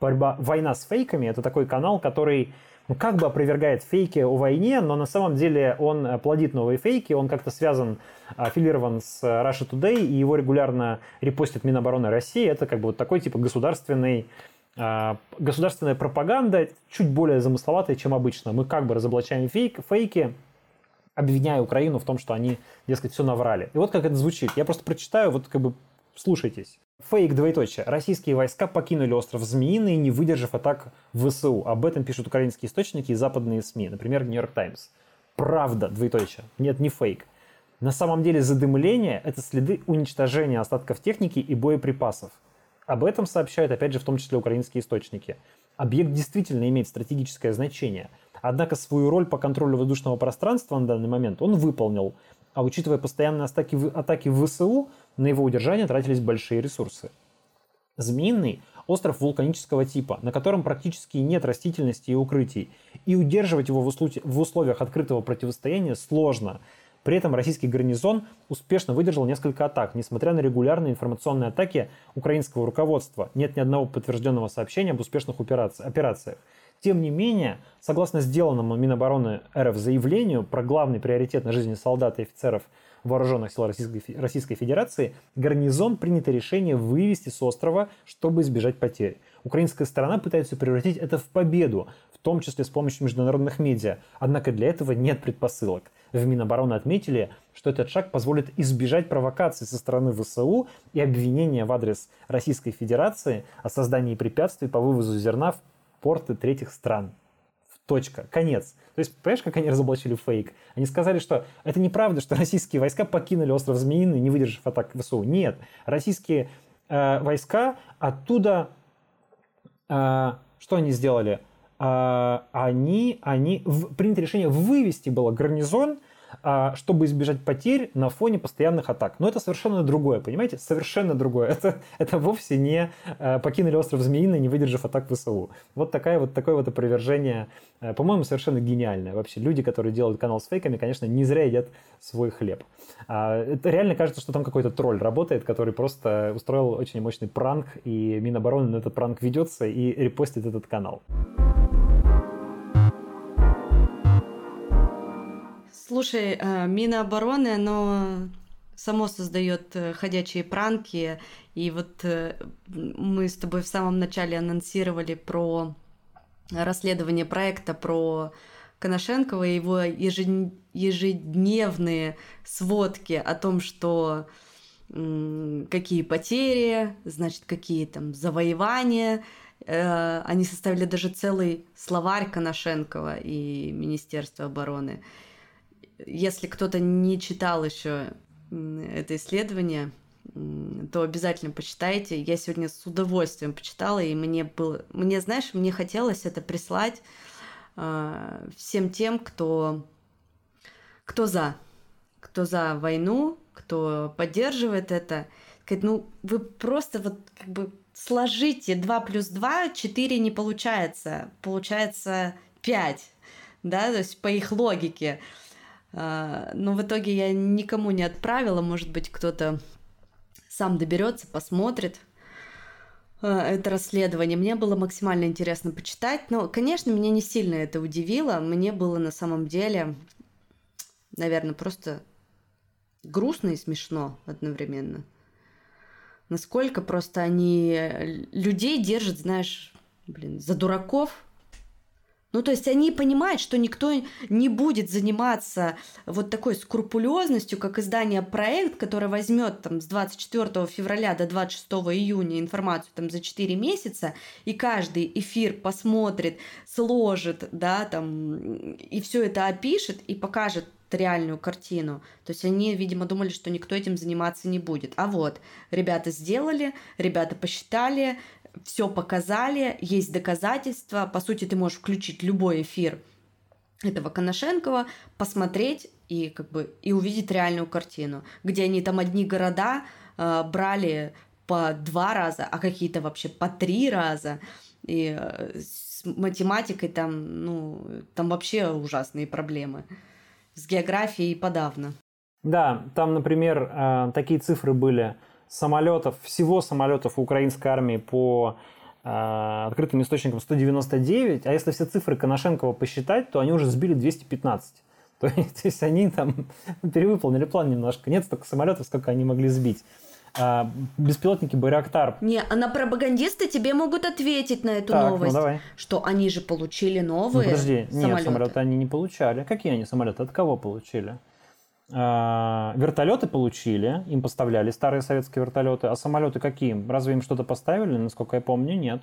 борьба, «Война с фейками». Это такой канал, который ну, как бы опровергает фейки о войне, но на самом деле он э, плодит новые фейки, он как-то связан, аффилирован с Russia Today, и его регулярно репостит Минобороны России. Это как бы вот такой типа государственный а, государственная пропаганда чуть более замысловатая, чем обычно. Мы как бы разоблачаем фейк, фейки, обвиняя Украину в том, что они, дескать, все наврали. И вот как это звучит. Я просто прочитаю, вот как бы слушайтесь. Фейк, двоеточие. Российские войска покинули остров Змеиный, не выдержав атак ВСУ. Об этом пишут украинские источники и западные СМИ. Например, Нью-Йорк Таймс. Правда, двоеточие. Нет, не фейк. На самом деле задымление – это следы уничтожения остатков техники и боеприпасов. Об этом сообщают, опять же, в том числе украинские источники. Объект действительно имеет стратегическое значение. Однако свою роль по контролю воздушного пространства на данный момент он выполнил. А учитывая постоянные атаки, атаки ВСУ, на его удержание тратились большие ресурсы. Змеиный – остров вулканического типа, на котором практически нет растительности и укрытий. И удерживать его в условиях открытого противостояния сложно – при этом российский гарнизон успешно выдержал несколько атак, несмотря на регулярные информационные атаки украинского руководства. Нет ни одного подтвержденного сообщения об успешных операциях. Тем не менее, согласно сделанному Минобороны РФ заявлению про главный приоритет на жизни солдат и офицеров вооруженных сил Российской, Российской Федерации, гарнизон принято решение вывести с острова, чтобы избежать потерь. Украинская сторона пытается превратить это в победу, в том числе с помощью международных медиа. Однако для этого нет предпосылок в Минобороны отметили, что этот шаг позволит избежать провокаций со стороны ВСУ и обвинения в адрес Российской Федерации о создании препятствий по вывозу зерна в порты третьих стран. Точка. Конец. То есть, понимаешь, как они разоблачили фейк? Они сказали, что это неправда, что российские войска покинули остров Змеиный, не выдержав атак ВСУ. Нет. Российские э, войска оттуда... Э, что они сделали? а, они, они в, принято решение вывести было гарнизон чтобы избежать потерь на фоне постоянных атак. Но это совершенно другое, понимаете? Совершенно другое. <laughs> Это, это вовсе не э, покинули остров Змеиный, не выдержав атак ВСУ. Вот, такая, вот такое вот опровержение, э, по-моему, совершенно гениальное. Вообще, люди, которые делают канал с фейками, конечно, не зря едят свой хлеб. А, это реально кажется, что там какой-то тролль работает, который просто устроил очень мощный пранк, и Минобороны на этот пранк ведется и репостит этот канал. Слушай, э, Минобороны, оно само создает э, ходячие пранки. И вот э, мы с тобой в самом начале анонсировали про расследование проекта про Коношенкова и его ежедневные сводки о том, что какие потери, значит, какие там завоевания. Они составили даже целый словарь Коношенкова и Министерства обороны. Если кто-то не читал еще это исследование, то обязательно почитайте. Я сегодня с удовольствием почитала, и мне было... Мне, знаешь, мне хотелось это прислать э, всем тем, кто... кто за. Кто за войну, кто поддерживает это. Сказать, ну, вы просто вот как бы сложите 2 плюс 2, 4 не получается. Получается 5. Да, то есть по их логике. А, но в итоге я никому не отправила, может быть, кто-то сам доберется, посмотрит а, это расследование. Мне было максимально интересно почитать, но, конечно, меня не сильно это удивило. Мне было на самом деле, наверное, просто грустно и смешно одновременно. Насколько просто они людей держат, знаешь, блин, за дураков, ну, то есть они понимают, что никто не будет заниматься вот такой скрупулезностью, как издание проект, который возьмет там с 24 февраля до 26 июня информацию там за 4 месяца, и каждый эфир посмотрит, сложит, да, там, и все это опишет и покажет реальную картину. То есть они, видимо, думали, что никто этим заниматься не будет. А вот, ребята сделали, ребята посчитали, все показали, есть доказательства. По сути, ты можешь включить любой эфир этого Коношенкова, посмотреть и как бы и увидеть реальную картину, где они там одни города э, брали по два раза, а какие-то вообще по три раза. И э, с математикой там, ну, там вообще ужасные проблемы. С географией подавно. Да, там, например, э, такие цифры были самолетов, всего самолетов украинской армии по э, открытым источникам 199, а если все цифры Коношенкова посчитать, то они уже сбили 215. То есть, то есть они там перевыполнили план немножко. Нет столько самолетов, сколько они могли сбить. А, беспилотники Байрактар. Не, а на пропагандисты тебе могут ответить на эту так, ну новость. Ну, давай. Что они же получили новые ну, подожди, самолеты. Нет, самолеты они не получали. Какие они самолеты? От кого получили? А, вертолеты получили, им поставляли старые советские вертолеты, а самолеты какие? Разве им что-то поставили? Насколько я помню, нет.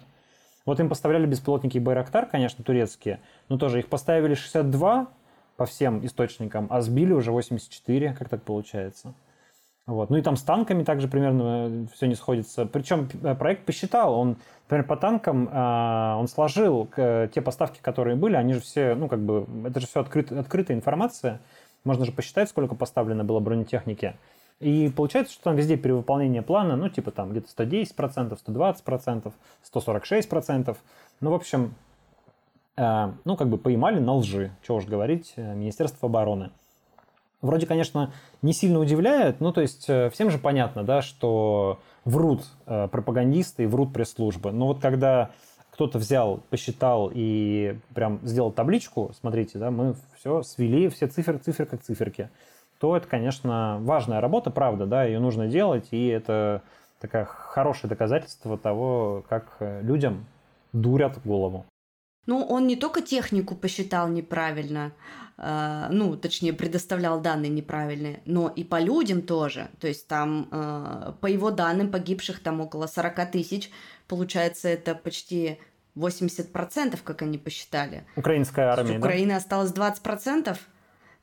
Вот им поставляли беспилотники Байрактар, конечно, турецкие, но тоже их поставили 62 по всем источникам, а сбили уже 84, как так получается? Вот. Ну и там с танками также примерно э, все не сходится. Причем э, проект посчитал, он, например, по танкам э, он сложил те поставки, которые были, они же все, ну как бы, это же все открыт, открытая информация, можно же посчитать, сколько поставлено было бронетехники. И получается, что там везде перевыполнение плана, ну, типа там где-то 110%, 120%, 146%. Ну, в общем, э, ну, как бы поймали на лжи, чего уж говорить, э, Министерство обороны. Вроде, конечно, не сильно удивляет, ну, то есть э, всем же понятно, да, что врут э, пропагандисты и врут пресс-службы. Но вот когда кто-то взял, посчитал и прям сделал табличку, смотрите, да, мы все свели, все цифры, цифры как циферки, то это, конечно, важная работа, правда, да, ее нужно делать, и это такое хорошее доказательство того, как людям дурят голову. Ну, он не только технику посчитал неправильно, э, ну, точнее, предоставлял данные неправильные, но и по людям тоже. То есть там, э, по его данным, погибших там около 40 тысяч, получается, это почти 80%, как они посчитали. Украинская армия, Украины да? осталось 20%.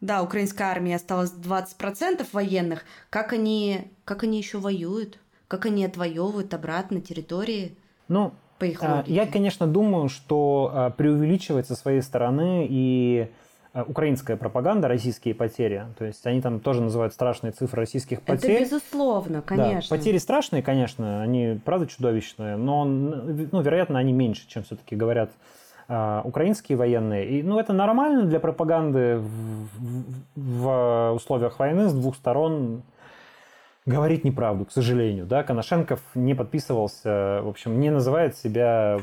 Да, украинской армии осталось 20% военных. Как они, как они еще воюют? Как они отвоевывают обратно территории? Ну, по их а, логике? Я, конечно, думаю, что а, преувеличивать со своей стороны и украинская пропаганда, российские потери. То есть они там тоже называют страшные цифры российских потерь. Это безусловно, конечно. Да, потери страшные, конечно, они правда чудовищные, но, ну, вероятно, они меньше, чем все-таки говорят э, украинские военные. И, ну, это нормально для пропаганды в, в, в условиях войны с двух сторон говорить неправду, к сожалению. Да? Коношенков не подписывался, в общем, не называет себя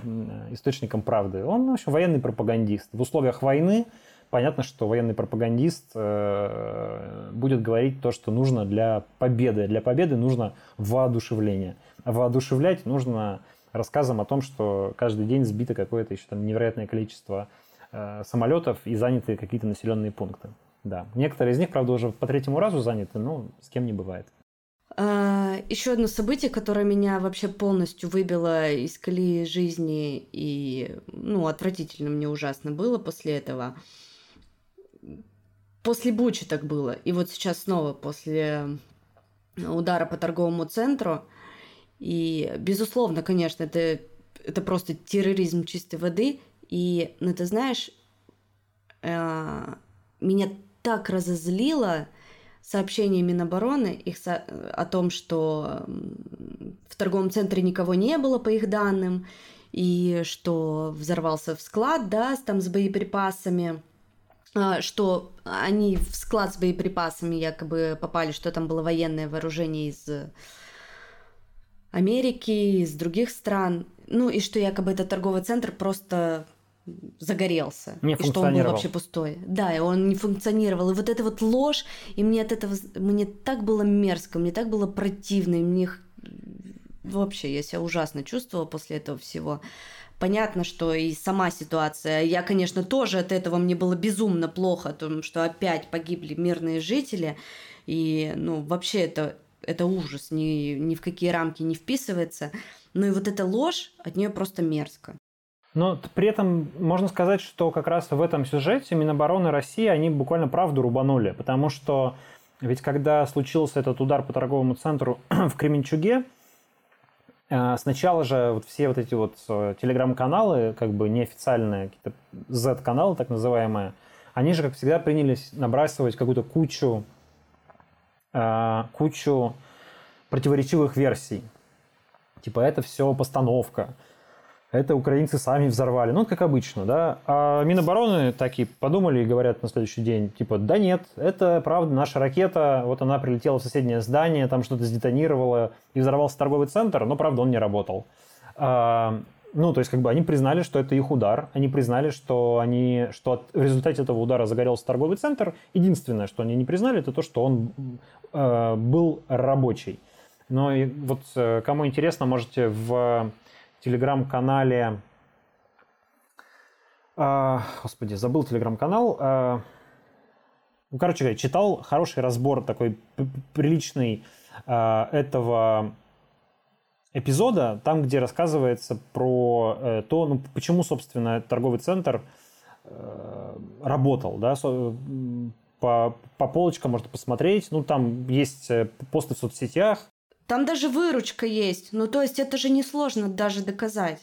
источником правды. Он, в общем, военный пропагандист. В условиях войны понятно, что военный пропагандист э, будет говорить то, что нужно для победы. Для победы нужно воодушевление. Воодушевлять нужно рассказом о том, что каждый день сбито какое-то еще там невероятное количество э, самолетов и заняты какие-то населенные пункты. Да. Некоторые из них, правда, уже по третьему разу заняты, но с кем не бывает. А, еще одно событие, которое меня вообще полностью выбило из колеи жизни и, ну, отвратительно мне ужасно было после этого. После Бучи так было. И вот сейчас снова после удара по торговому центру. И, безусловно, конечно, это, это просто терроризм чистой воды. И, ну, ты знаешь, э, меня так разозлило сообщение Минобороны их со- о том, что в торговом центре никого не было, по их данным, и что взорвался в склад, да, там с боеприпасами, что они в склад с боеприпасами якобы попали, что там было военное вооружение из Америки, из других стран, ну и что якобы этот торговый центр просто загорелся. Не и что он был вообще пустой. Да, и он не функционировал. И вот эта вот ложь, и мне от этого... Мне так было мерзко, мне так было противно, и мне... Вообще, я себя ужасно чувствовала после этого всего. Понятно, что и сама ситуация. Я, конечно, тоже от этого мне было безумно плохо, о том, что опять погибли мирные жители. И, ну, вообще это, это ужас, ни, ни в какие рамки не вписывается. Ну и вот эта ложь, от нее просто мерзко. Но при этом можно сказать, что как раз в этом сюжете Минобороны России, они буквально правду рубанули, потому что ведь когда случился этот удар по торговому центру <clears throat> в Кременчуге, Сначала же вот все вот эти вот э, телеграм-каналы, как бы неофициальные, какие-то Z-каналы так называемые, они же, как всегда, принялись набрасывать какую-то кучу, э, кучу противоречивых версий. Типа это все постановка, это украинцы сами взорвали. Ну, как обычно, да. А Минобороны такие подумали и говорят на следующий день, типа, да нет, это правда наша ракета, вот она прилетела в соседнее здание, там что-то сдетонировало и взорвался торговый центр, но, правда, он не работал. А, ну, то есть, как бы они признали, что это их удар, они признали, что, они, что в результате этого удара загорелся торговый центр. Единственное, что они не признали, это то, что он э, был рабочий. Но и вот э, кому интересно, можете в телеграм-канале... Э, господи, забыл телеграм-канал. Э, ну, короче говоря, читал хороший разбор такой приличный э, этого эпизода, там, где рассказывается про э, то, ну, почему, собственно, торговый центр э, работал, да, по, по полочкам можно посмотреть. Ну, там есть э, посты в соцсетях, там даже выручка есть. Ну, то есть это же несложно даже доказать.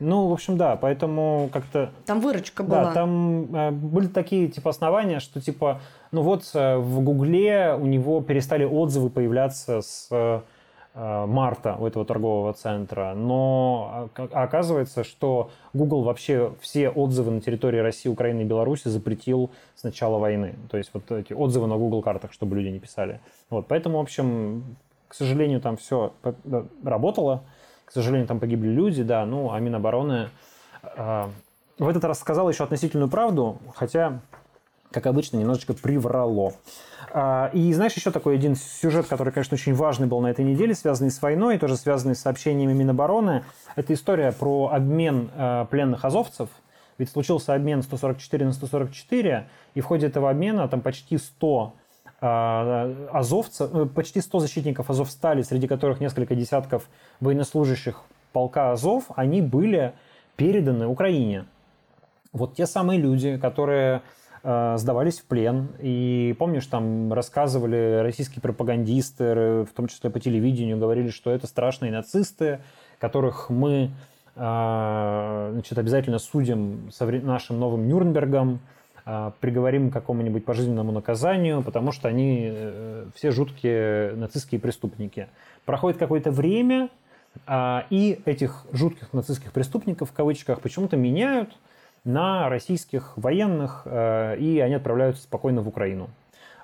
Ну, в общем, да, поэтому как-то... Там выручка была. Да, там э, были такие, типа, основания, что, типа, ну вот э, в Гугле у него перестали отзывы появляться с э, марта у этого торгового центра, но а, оказывается, что Google вообще все отзывы на территории России, Украины и Беларуси запретил с начала войны. То есть вот эти отзывы на Google картах, чтобы люди не писали. Вот, поэтому, в общем, к сожалению, там все работало. К сожалению, там погибли люди, да. Ну, а Минобороны э, в этот раз сказал еще относительную правду, хотя, как обычно, немножечко приврало. Э, и знаешь, еще такой один сюжет, который, конечно, очень важный был на этой неделе, связанный с войной, тоже связанный с сообщениями Минобороны. Это история про обмен э, пленных азовцев. Ведь случился обмен 144 на 144, и в ходе этого обмена там почти 100 а, азовцев, э, почти 100 защитников Азовстали, среди которых несколько десятков военнослужащих полка Азов, они были переданы Украине. Вот те самые люди, которые э, сдавались в плен. И помнишь, там рассказывали российские пропагандисты, в том числе по телевидению, говорили, что это страшные нацисты, которых мы значит, обязательно судим нашим новым Нюрнбергом, приговорим к какому-нибудь пожизненному наказанию, потому что они э, все жуткие нацистские преступники. Проходит какое-то время, и этих жутких нацистских преступников, в кавычках, почему-то меняют на российских военных, э, и они отправляются спокойно в Украину.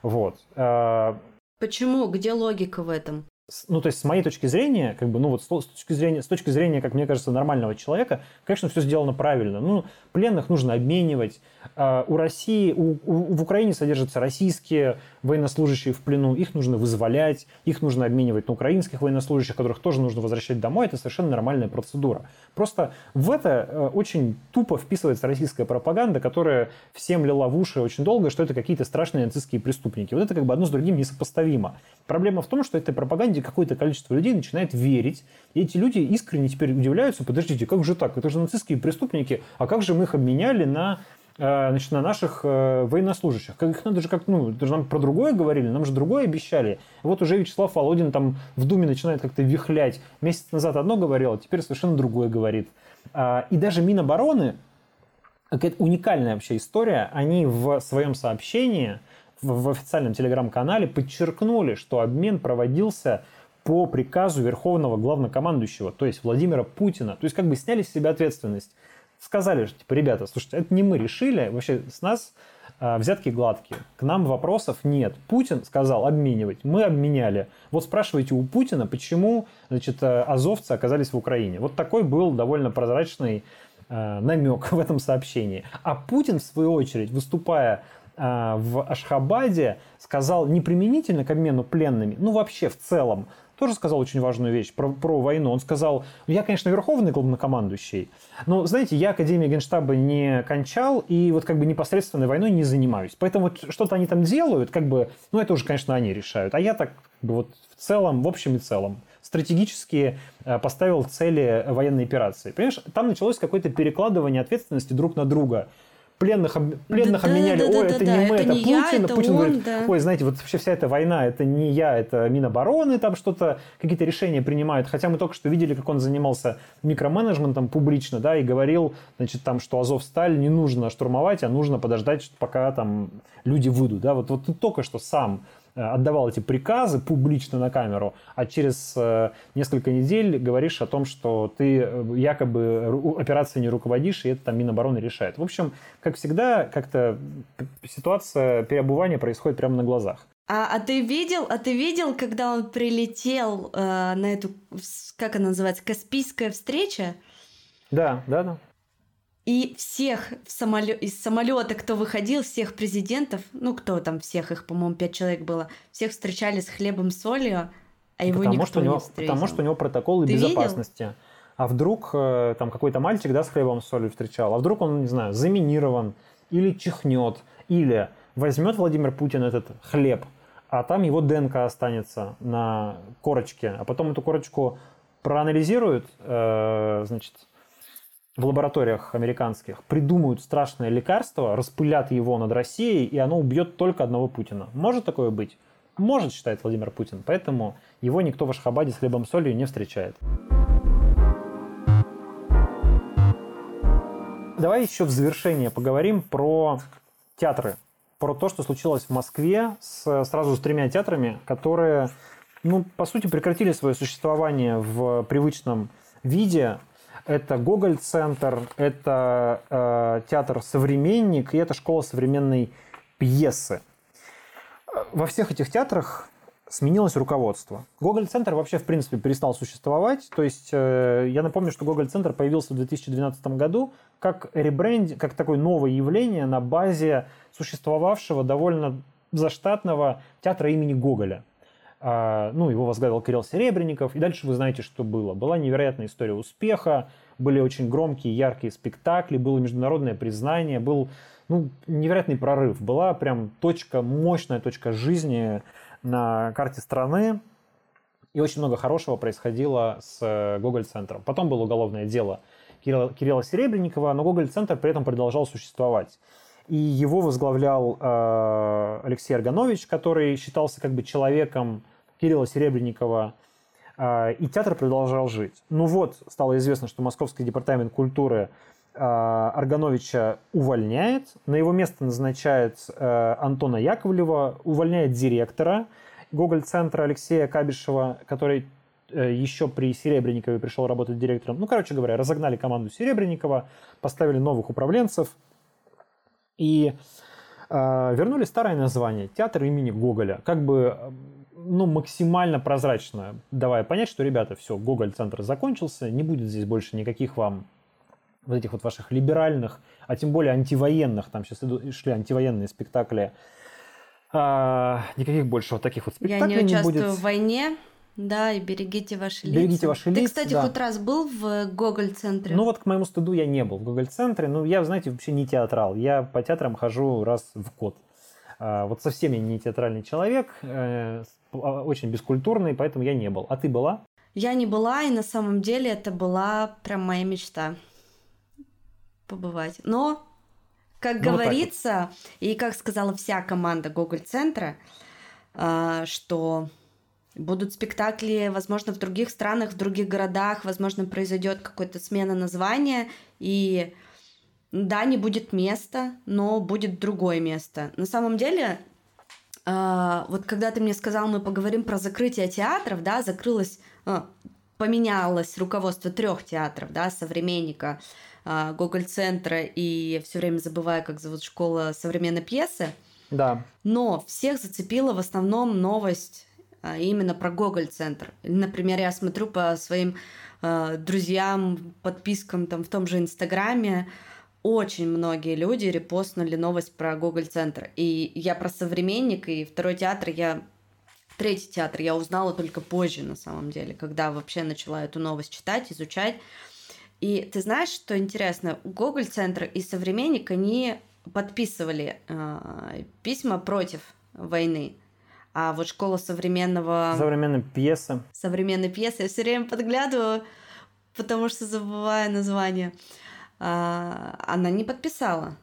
Вот. Э, Почему? Где логика в этом? Ну, то есть, с моей точки зрения, как бы, ну, вот с точки зрения, с точки зрения, как мне кажется, нормального человека, конечно, все сделано правильно. Ну, пленных нужно обменивать. А, у России, у, у, в Украине содержатся российские военнослужащие в плену, их нужно вызволять, их нужно обменивать на украинских военнослужащих, которых тоже нужно возвращать домой. Это совершенно нормальная процедура. Просто в это э, очень тупо вписывается российская пропаганда, которая всем лила в уши очень долго, что это какие-то страшные нацистские преступники. Вот это как бы одно с другим несопоставимо. Проблема в том, что этой пропаганде какое-то количество людей начинает верить, и эти люди искренне теперь удивляются, подождите, как же так? Это же нацистские преступники, а как же мы их обменяли на э, значит, на наших э, военнослужащих. Как их надо же как, ну, даже нам про другое говорили, нам же другое обещали. Вот уже Вячеслав Володин там в Думе начинает как-то вихлять. Месяц назад одно говорил, а теперь совершенно другое говорит. А, и даже Минобороны, какая-то уникальная вообще история, они в своем сообщении в, официальном телеграм-канале подчеркнули, что обмен проводился по приказу Верховного Главнокомандующего, то есть Владимира Путина. То есть как бы сняли с себя ответственность. Сказали, что типа, ребята, слушайте, это не мы решили, вообще с нас э, взятки гладкие, к нам вопросов нет. Путин сказал обменивать, мы обменяли. Вот спрашивайте у Путина, почему значит, э, азовцы оказались в Украине. Вот такой был довольно прозрачный э, намек в этом сообщении. А Путин, в свою очередь, выступая в Ашхабаде, сказал не применительно к обмену пленными, ну вообще в целом, тоже сказал очень важную вещь про, про войну. Он сказал, я, конечно, верховный главнокомандующий, но, знаете, я Академию Генштаба не кончал и вот как бы непосредственной войной не занимаюсь. Поэтому вот что-то они там делают, как бы, ну, это уже, конечно, они решают. А я так как бы вот в целом, в общем и целом, стратегически э, поставил цели военной операции. Понимаешь, там началось какое-то перекладывание ответственности друг на друга пленных, пленных да, обменяли, да, ой, да, это да, не мы, это, это Путин. Я, это Путин он, говорит, да. ой, знаете, вот вообще вся эта война, это не я, это Минобороны там что-то, какие-то решения принимают. Хотя мы только что видели, как он занимался микроменеджментом публично, да, и говорил, значит, там, что Азовсталь не нужно штурмовать, а нужно подождать, пока там люди выйдут, да. Вот, вот ты только что сам отдавал эти приказы публично на камеру, а через э, несколько недель говоришь о том, что ты э, якобы операцией не руководишь, и это там Минобороны решает. В общем, как всегда, как-то ситуация переобувания происходит прямо на глазах. А, а ты видел, а ты видел, когда он прилетел э, на эту, как она называется, Каспийская встреча? Да, да, да. И всех в самолё... из самолета, кто выходил, всех президентов, ну кто там всех, их, по-моему, пять человек было, всех встречали с хлебом солью, а его потому никто что у него, не встретил. Потому что у него протоколы Ты безопасности. Видел? А вдруг э, там какой-то мальчик, да, с хлебом солью встречал, а вдруг он, не знаю, заминирован или чихнет, или возьмет Владимир Путин этот хлеб, а там его ДНК останется на корочке, а потом эту корочку проанализируют, э, значит, в лабораториях американских придумают страшное лекарство, распылят его над Россией, и оно убьет только одного Путина. Может такое быть? Может, считает Владимир Путин. Поэтому его никто в Ашхабаде с хлебом солью не встречает. Давай еще в завершение поговорим про театры. Про то, что случилось в Москве с, сразу с тремя театрами, которые, ну, по сути, прекратили свое существование в привычном виде это Гоголь-центр, это э, театр «Современник» и это школа современной пьесы. Во всех этих театрах сменилось руководство. Гоголь-центр вообще, в принципе, перестал существовать. То есть, э, я напомню, что Гоголь-центр появился в 2012 году как ребренд, как такое новое явление на базе существовавшего довольно заштатного театра имени Гоголя. А, ну, его возглавил Кирилл Серебренников. И дальше вы знаете, что было. Была невероятная история успеха, были очень громкие, яркие спектакли, было международное признание, был ну, невероятный прорыв. Была прям точка, мощная точка жизни на карте страны. И очень много хорошего происходило с Гоголь-центром. Потом было уголовное дело Кирилла, Кирилла Серебренникова, но Гоголь-центр при этом продолжал существовать. И его возглавлял э, Алексей Арганович, который считался как бы человеком Кирилла Серебренникова. а, и театр продолжал жить. Ну вот, стало известно, что Московский департамент культуры а, Аргановича увольняет, на его место назначает э, Антона Яковлева, увольняет директора Гоголь-центра Алексея Кабишева, который э, еще при Серебренникове пришел работать директором. Ну, короче говоря, разогнали команду Серебренникова, поставили новых управленцев и вернули старое название «Театр имени Гоголя». Как бы ну, максимально прозрачно, давая понять, что, ребята, все, Гоголь-центр закончился, не будет здесь больше никаких вам вот этих вот ваших либеральных, а тем более антивоенных, там сейчас шли антивоенные спектакли, а, никаких больше вот таких вот спектаклей Я не участвую не будет. в войне, да, и берегите ваши лица. Берегите ваши Ты, лица, кстати, да. хоть раз был в Гоголь-центре? Ну вот к моему стыду я не был в Гоголь-центре. Ну я, знаете, вообще не театрал. Я по театрам хожу раз в год. А, вот совсем я не театральный человек, э, а, очень бескультурный, поэтому я не был. А ты была? Я не была, и на самом деле это была прям моя мечта побывать. Но, как ну, говорится, вот вот. и как сказала вся команда Гоголь-центра, а, что будут спектакли, возможно, в других странах, в других городах, возможно, произойдет какая-то смена названия, и да, не будет места, но будет другое место. На самом деле, э, вот когда ты мне сказал, мы поговорим про закрытие театров, да, закрылось, э, поменялось руководство трех театров, да, современника, э, Гоголь-центра и все время забываю, как зовут школа современной пьесы. Да. Но всех зацепила в основном новость именно про Гоголь-центр. Например, я смотрю по своим э, друзьям, подпискам там в том же Инстаграме, очень многие люди репостнули новость про Гоголь-центр. И я про «Современник» и второй театр я Третий театр я узнала только позже, на самом деле, когда вообще начала эту новость читать, изучать. И ты знаешь, что интересно? Гоголь-центр и «Современник», они подписывали э, письма против войны. А вот школа современного... Современной пьесы. Современной пьесы. Я все время подглядываю, потому что забываю название. Она не подписала.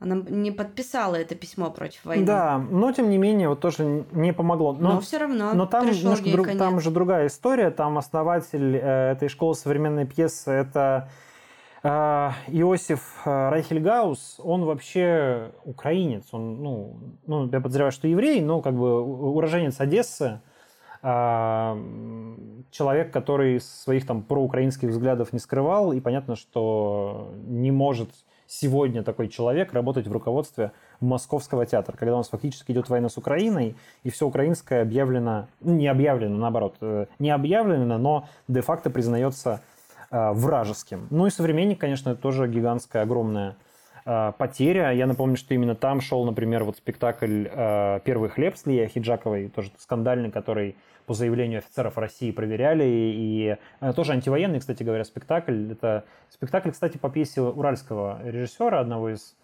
Она не подписала это письмо против войны. Да, но тем не менее, вот тоже не помогло. Но, но все равно. Но там, немножко друг, там же другая история. Там основатель э, этой школы современной пьесы это э, Иосиф э, Райхельгаус. Он вообще украинец. Он, ну, ну, я подозреваю, что еврей, но как бы уроженец Одессы. А, человек, который своих там проукраинских взглядов не скрывал, и понятно, что не может сегодня такой человек работать в руководстве Московского театра, когда у нас фактически идет война с Украиной, и все украинское объявлено, ну, не объявлено, наоборот, э, не объявлено, но де-факто признается э, вражеским. Ну и современник, конечно, тоже гигантская, огромная э, потеря. Я напомню, что именно там шел, например, вот спектакль «Первый хлеб» с Лией Хиджаковой, тоже скандальный, который по заявлению офицеров России проверяли. И э, тоже антивоенный, кстати говоря, спектакль. Это спектакль, кстати, по пьесе уральского режиссера, одного из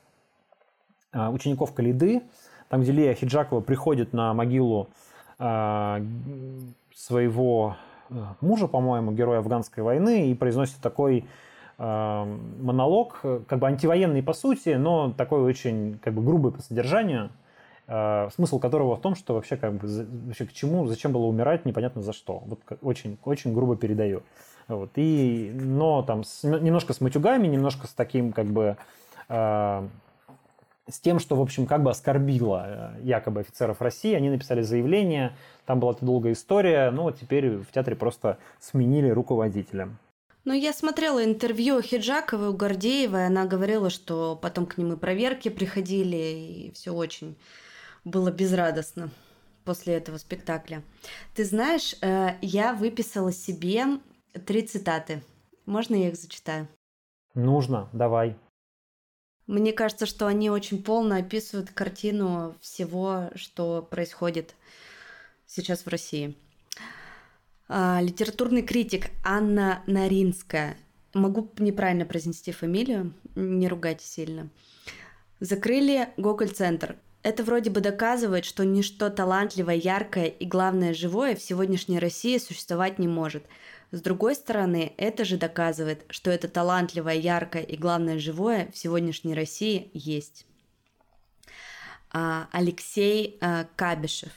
э, учеников Калиды, там, где Лея Хиджакова приходит на могилу э, своего мужа, по-моему, героя афганской войны, и произносит такой монолог, как бы антивоенный по сути, но такой очень как бы грубый по содержанию, смысл которого в том, что вообще как бы вообще к чему, зачем было умирать, непонятно за что. Вот очень, очень грубо передаю. Вот. И, но там с, немножко с матюгами, немножко с таким как бы э, с тем, что, в общем, как бы оскорбило э, якобы офицеров России. Они написали заявление, там была долгая история, ну вот теперь в театре просто сменили руководителя. Ну, я смотрела интервью Хиджаковой у Гордеевой, она говорила, что потом к ним и проверки приходили, и все очень было безрадостно после этого спектакля. Ты знаешь, э, я выписала себе три цитаты. Можно я их зачитаю? Нужно, давай. Мне кажется, что они очень полно описывают картину всего, что происходит сейчас в России. А, литературный критик Анна Наринская. Могу неправильно произнести фамилию, не ругайте сильно. Закрыли Гоголь-центр. Это вроде бы доказывает, что ничто талантливое, яркое и, главное, живое в сегодняшней России существовать не может. С другой стороны, это же доказывает, что это талантливое, яркое и, главное, живое в сегодняшней России есть. А, Алексей а, Кабишев,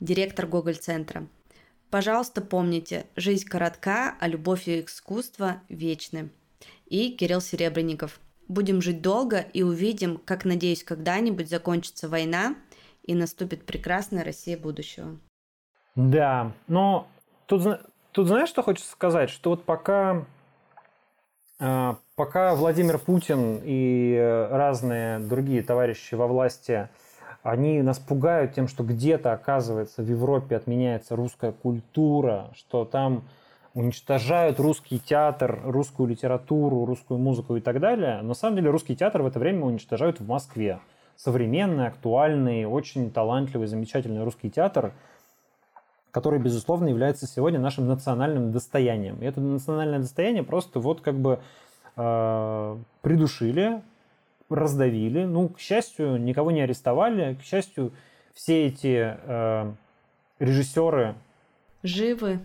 директор Гоголь-центра. Пожалуйста, помните, жизнь коротка, а любовь и искусство вечны. И Кирилл Серебренников. Будем жить долго и увидим, как, надеюсь, когда-нибудь закончится война и наступит прекрасная Россия будущего. Да, но тут, тут знаешь, что хочется сказать? Что вот пока, а, пока Владимир Путин и разные другие товарищи во власти – они нас пугают тем, что где-то, оказывается, в Европе отменяется русская культура, что там уничтожают русский театр, русскую литературу, русскую музыку и так далее. Но на самом деле русский театр в это время уничтожают в Москве. Современный, актуальный, очень талантливый, замечательный русский театр, который, безусловно, является сегодня нашим национальным достоянием. И это национальное достояние просто вот как бы э, придушили, раздавили. Ну, к счастью, никого не арестовали. К счастью, все эти э, режиссеры живы.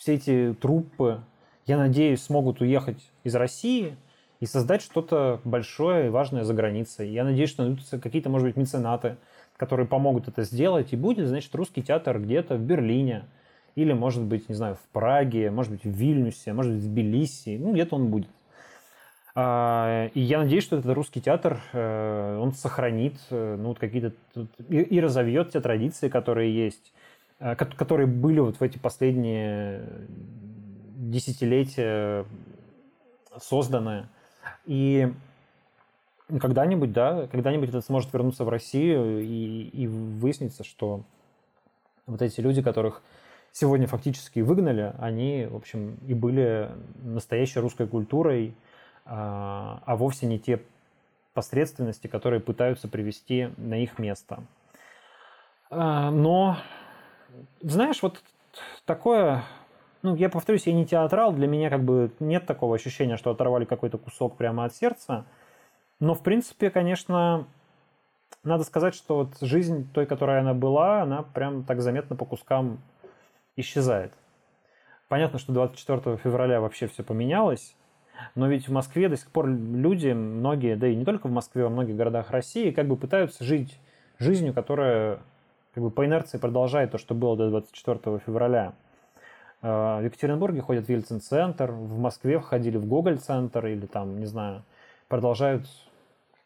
Все эти труппы, я надеюсь, смогут уехать из России и создать что-то большое и важное за границей. Я надеюсь, что найдутся какие-то, может быть, меценаты, которые помогут это сделать, и будет, значит, русский театр где-то в Берлине, или, может быть, не знаю, в Праге, может быть, в Вильнюсе, может быть, в Тбилиси, ну, где-то он будет. А, и я надеюсь, что этот русский театр, э, он сохранит э, ну, вот какие-то и разовьет те традиции, которые есть, которые были вот в эти последние десятилетия созданы. И когда-нибудь, да, когда-нибудь это сможет вернуться в Россию и, и выяснится, что вот эти люди, которых сегодня фактически выгнали, они, в общем, и были настоящей русской культурой, а, а вовсе не те посредственности, которые пытаются привести на их место. А, но, знаешь, вот такое, ну, я повторюсь, я не театрал, для меня как бы нет такого ощущения, что оторвали какой-то кусок прямо от сердца. Но, в принципе, конечно, надо сказать, что вот жизнь той, которая она была, она прям так заметно по кускам исчезает. Понятно, что 24 февраля вообще все поменялось, но ведь в Москве до сих пор люди, многие, да и не только в Москве, во многих городах России, как бы пытаются жить жизнью, которая как бы по инерции продолжает то, что было до 24 февраля. А, в Екатеринбурге ходят в Ельцин-центр, в Москве входили в Гоголь-центр или там, не знаю, продолжают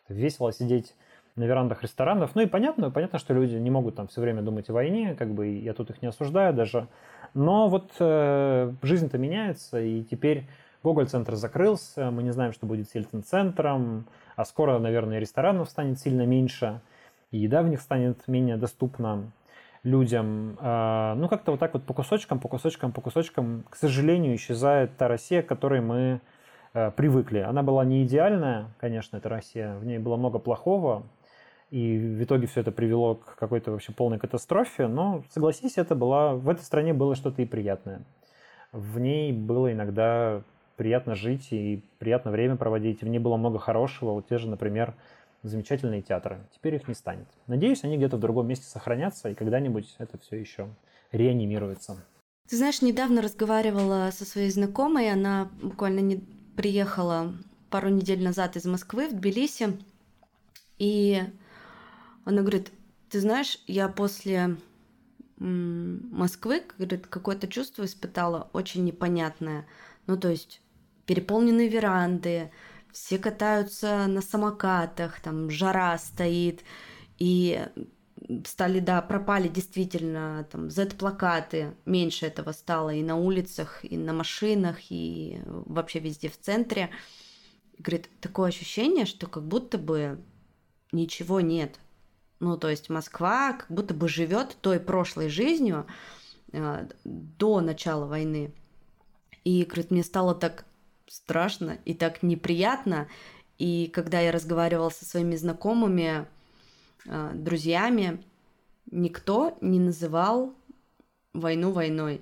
весело сидеть на верандах ресторанов. Ну и понятно, понятно, что люди не могут там все время думать о войне, как бы я тут их не осуждаю даже. Но вот э, жизнь-то меняется, и теперь Гоголь-центр закрылся, мы не знаем, что будет с Ельцин-центром, а скоро, наверное, ресторанов станет сильно меньше, и еда в них станет менее доступна людям. А, ну, как-то вот так вот по кусочкам, по кусочкам, по кусочкам, к сожалению, исчезает та Россия, к которой мы э, привыкли. Она была не идеальная, конечно, эта Россия, в ней было много плохого, и в итоге все это привело к какой-то вообще полной катастрофе, но, согласись, это было, в этой стране было что-то и приятное. В ней было иногда приятно жить и приятно время проводить. В ней было много хорошего. Вот те же, например, замечательные театры. Теперь их не станет. Надеюсь, они где-то в другом месте сохранятся, и когда-нибудь это все еще реанимируется. Ты знаешь, недавно разговаривала со своей знакомой, она буквально не приехала пару недель назад из Москвы в Тбилиси, и она говорит, ты знаешь, я после Москвы, говорит, какое-то чувство испытала очень непонятное. Ну, то есть переполненные веранды, все катаются на самокатах, там жара стоит, и стали, да, пропали действительно там Z-плакаты, меньше этого стало и на улицах, и на машинах, и вообще везде в центре. Говорит, такое ощущение, что как будто бы ничего нет. Ну, то есть Москва как будто бы живет той прошлой жизнью э, до начала войны. И, говорит, мне стало так страшно и так неприятно. И когда я разговаривала со своими знакомыми, э, друзьями, никто не называл войну войной.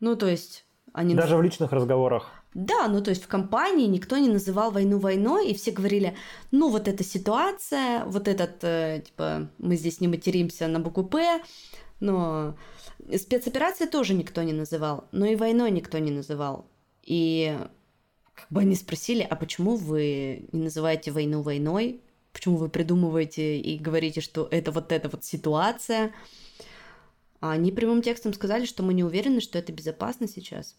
Ну, то есть они... Даже в личных разговорах. Да, ну то есть в компании никто не называл войну войной, и все говорили, ну вот эта ситуация, вот этот, э, типа, мы здесь не материмся на букву «П», но спецоперации тоже никто не называл, но и войной никто не называл. И как бы они спросили, а почему вы не называете войну войной? Почему вы придумываете и говорите, что это вот эта вот ситуация? А они прямым текстом сказали, что мы не уверены, что это безопасно сейчас.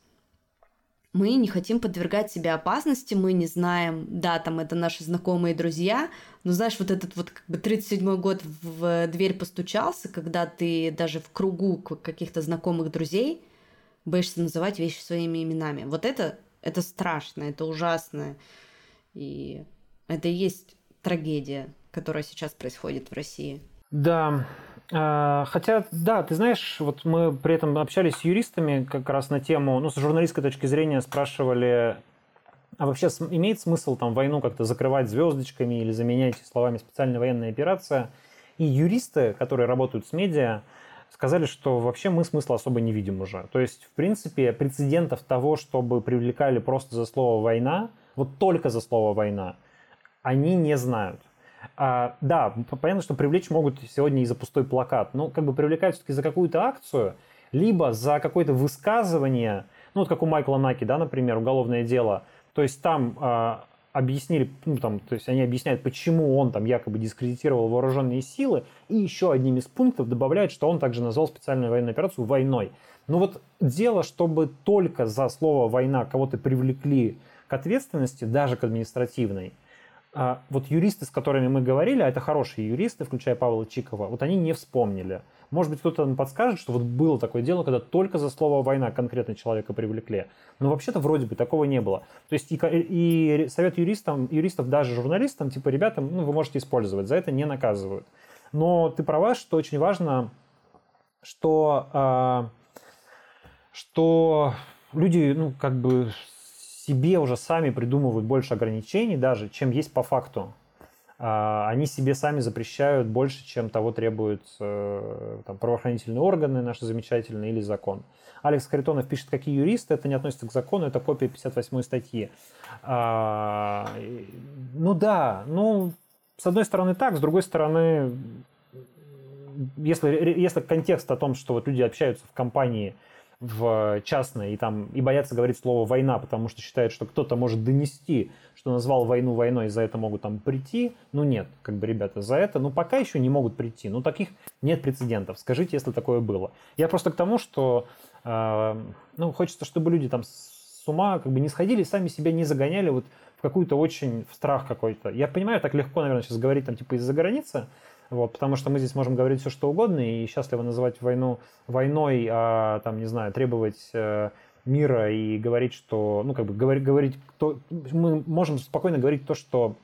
Мы не хотим подвергать себя опасности, мы не знаем, да, там это наши знакомые друзья, но знаешь, вот этот вот как бы 37-й год в дверь постучался, когда ты даже в кругу каких-то знакомых друзей боишься называть вещи своими именами. Вот это, это страшно, это ужасно. И это и есть трагедия, которая сейчас происходит в России. Да, а, Хотя, да, ты знаешь, вот мы при этом общались с юристами как раз на тему, ну, с журналистской точки зрения спрашивали, а вообще имеет смысл там войну как-то закрывать звездочками или заменять словами специальная военная операция? И юристы, которые работают с медиа, сказали, что вообще мы смысла особо не видим уже. То есть, в принципе, прецедентов того, чтобы привлекали просто за слово «война», вот только за слово «война», они не знают. А, да, понятно, что привлечь могут сегодня и за пустой плакат, но как бы привлекают все-таки за какую-то акцию, либо за какое-то высказывание, ну вот как у Майкла Наки, да, например, уголовное дело, то есть там а, объяснили, ну там, то есть они объясняют, почему он там якобы дискредитировал вооруженные силы, и еще одним из пунктов добавляют, что он также назвал специальную военную операцию войной. Но вот дело, чтобы только за слово «война» кого-то привлекли к ответственности, даже к административной, вот юристы, с которыми мы говорили, а это хорошие юристы, включая Павла Чикова, вот они не вспомнили. Может быть, кто-то подскажет, что вот было такое дело, когда только за слово «война» конкретно человека привлекли. Но вообще-то вроде бы такого не было. То есть и, и совет юристам, юристов, даже журналистам, типа, ребятам, ну, вы можете использовать, за это не наказывают. Но ты права, что очень важно, что, э, что люди, ну, как бы себе уже сами придумывают больше ограничений даже, чем есть по факту. А, они себе сами запрещают больше, чем того требуют э, там, правоохранительные органы наши замечательные или закон. Алекс Харитонов пишет, какие юристы, это не относится к закону, это копия 58 статьи. А, ну да, ну, с одной стороны так, с другой стороны, если, если контекст о том, что вот люди общаются в компании, в частное и там и боятся говорить слово война, потому что считают, что кто-то может донести, что назвал войну войной, за это могут там прийти. Ну нет, как бы ребята, за это, ну пока еще не могут прийти. Ну таких нет прецедентов. Скажите, если такое было. Я просто к тому, что э, ну хочется, чтобы люди там с ума как бы не сходили, сами себя не загоняли вот в какую-то очень в страх какой-то. Я понимаю, так легко, наверное, сейчас говорить там типа из-за границы, вот, потому что мы здесь можем говорить все, что угодно, и счастливо называть войну войной, а там, не знаю, требовать э, мира и говорить, что, ну, как бы говорить, говорить то, мы можем спокойно говорить то, что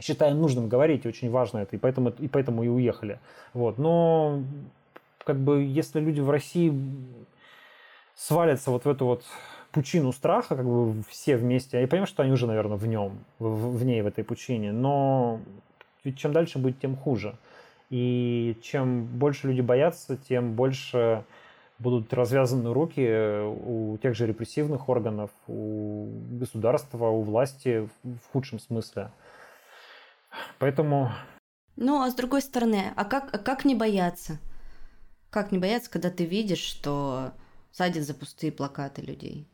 считаем нужным говорить, очень важно это, и поэтому, и поэтому и уехали. Вот, но как бы если люди в России свалятся вот в эту вот пучину страха, как бы все вместе, я понимаю, что они уже, наверное, в нем, в, в ней, в этой пучине, но ведь чем дальше будет, тем хуже. И чем больше люди боятся, тем больше будут развязаны руки у тех же репрессивных органов, у государства, у власти в худшем смысле. Поэтому... Ну, а с другой стороны, а как, а как не бояться? Как не бояться, когда ты видишь, что садят за пустые плакаты людей?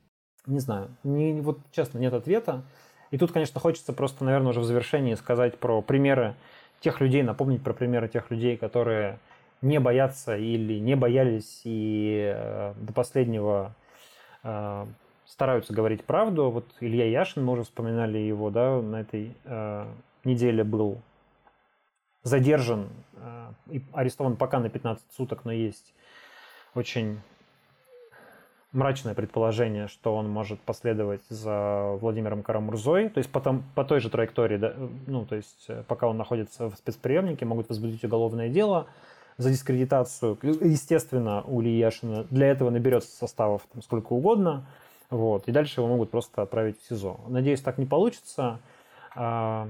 Не знаю. Не, вот честно, нет ответа. И тут, конечно, хочется просто, наверное, уже в завершении сказать про примеры тех людей, напомнить про примеры тех людей, которые не боятся или не боялись и э, до последнего э, стараются говорить правду. Вот Илья Яшин, мы уже вспоминали его, да, на этой э, неделе был задержан э, и арестован пока на 15 суток, но есть очень мрачное предположение, что он может последовать за Владимиром Карамурзой, то есть потом, по той же траектории, да, ну, то есть э, пока он находится в спецприемнике, могут возбудить уголовное дело за дискредитацию. Естественно, у Ильи Яшина для этого наберется составов там, сколько угодно, вот, и дальше его могут просто отправить в СИЗО. Надеюсь, так не получится, а,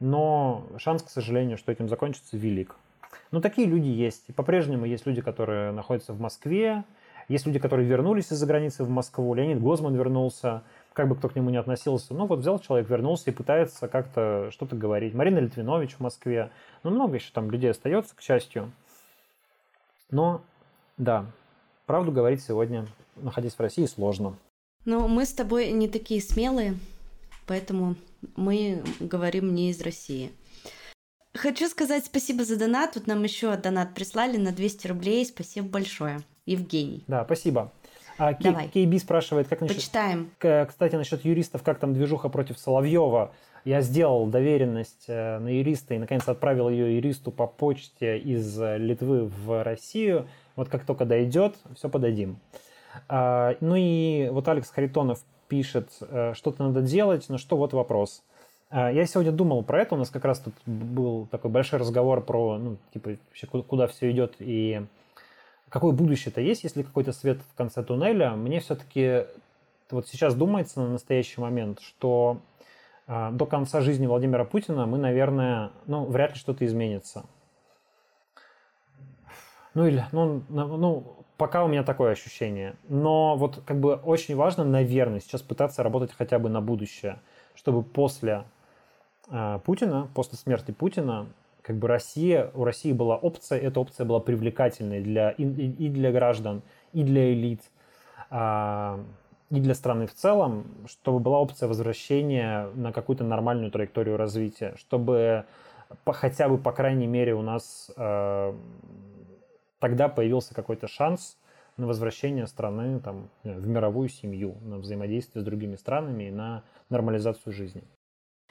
но шанс, к сожалению, что этим закончится, велик. Но такие люди есть. И по-прежнему есть люди, которые находятся в Москве, есть люди, которые вернулись из-за границы в Москву. Леонид Гозман вернулся, как бы кто к нему не относился. Ну вот взял человек, вернулся и пытается как-то что-то говорить. Марина Литвинович в Москве. Ну много еще там людей остается, к счастью. Но да, правду говорить сегодня, находясь в России, сложно. Но мы с тобой не такие смелые, поэтому мы говорим не из России. хочу сказать спасибо за донат. Тут нам еще донат прислали на 200 рублей. Спасибо большое. Евгений. Да, спасибо. А, Давай. Кейби спрашивает, как насчет... Почитаем. Кстати, насчет юристов, как там движуха против Соловьева. Я сделал доверенность э, на юриста и, наконец, отправил ее юристу по почте из э, Литвы в Россию. Вот как только дойдет, все подадим. А, ну и вот Алекс Харитонов пишет, э, что-то надо делать, но что вот вопрос. А, я сегодня думал про это, у нас как раз тут был такой большой разговор про, ну, типа, вообще куда все идет и какое будущее-то есть, если какой-то свет в конце туннеля. Мне все-таки вот сейчас думается на настоящий момент, что э, до конца жизни Владимира Путина мы, наверное, ну, вряд ли что-то изменится. Ну или, ну, ну, пока у меня такое ощущение. Но вот как бы очень важно, наверное, сейчас пытаться работать хотя бы на будущее, чтобы после э, Путина, после смерти Путина, как бы Россия, у России была опция, эта опция была привлекательной для, и, и для граждан, и для элит, а, и для страны в целом, чтобы была опция возвращения на какую-то нормальную траекторию развития, чтобы по, хотя бы, по крайней мере, у нас а, тогда появился какой-то шанс на возвращение страны там, в мировую семью, на взаимодействие с другими странами и на нормализацию жизни.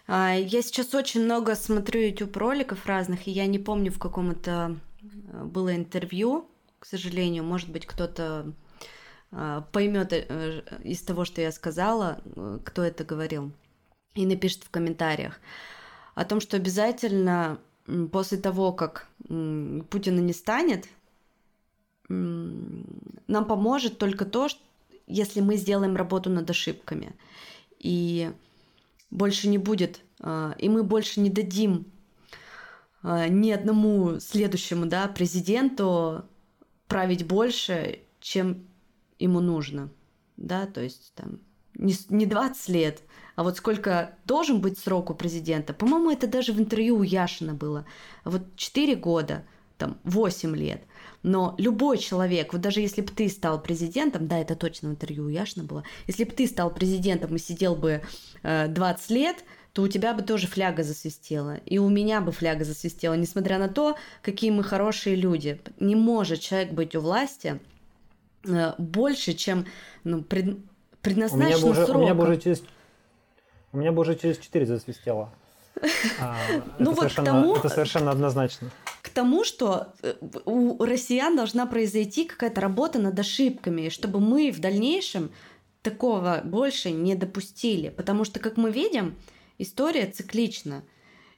А, я сейчас очень много смотрю YouTube роликов разных, и я не помню, в каком это э, было интервью, к сожалению. Может быть, кто-то а, поймет э, из того, что я сказала, э, кто это говорил, и напишет в комментариях о том, что обязательно после того, как Путина не станет, нам поможет только то, если мы сделаем работу над ошибками. И больше не будет, а, и мы больше не дадим а, ни одному следующему да, президенту править больше, чем ему нужно. Да, то есть там не, не 20 лет, а вот сколько должен быть срок у президента. По-моему, это даже в интервью у Яшина было. Вот 4 года, там 8 лет – но любой человек, вот даже если бы ты стал президентом, да, это точно в интервью у Яшина было, если бы ты стал президентом и сидел бы э, 20 лет, то у тебя бы тоже фляга засвистела. И у меня бы фляга засвистела, несмотря на то, какие мы хорошие люди. Не может человек быть у власти э, больше, чем ну, пред, предназначено у меня бы уже, У меня бы уже через, у меня бы уже через 4 засвистело. <laughs> А, ну вот к тому... Это совершенно однозначно тому, что э, у россиян должна произойти какая-то работа над ошибками, чтобы мы в дальнейшем такого больше не допустили. Потому что, как мы видим, история циклична.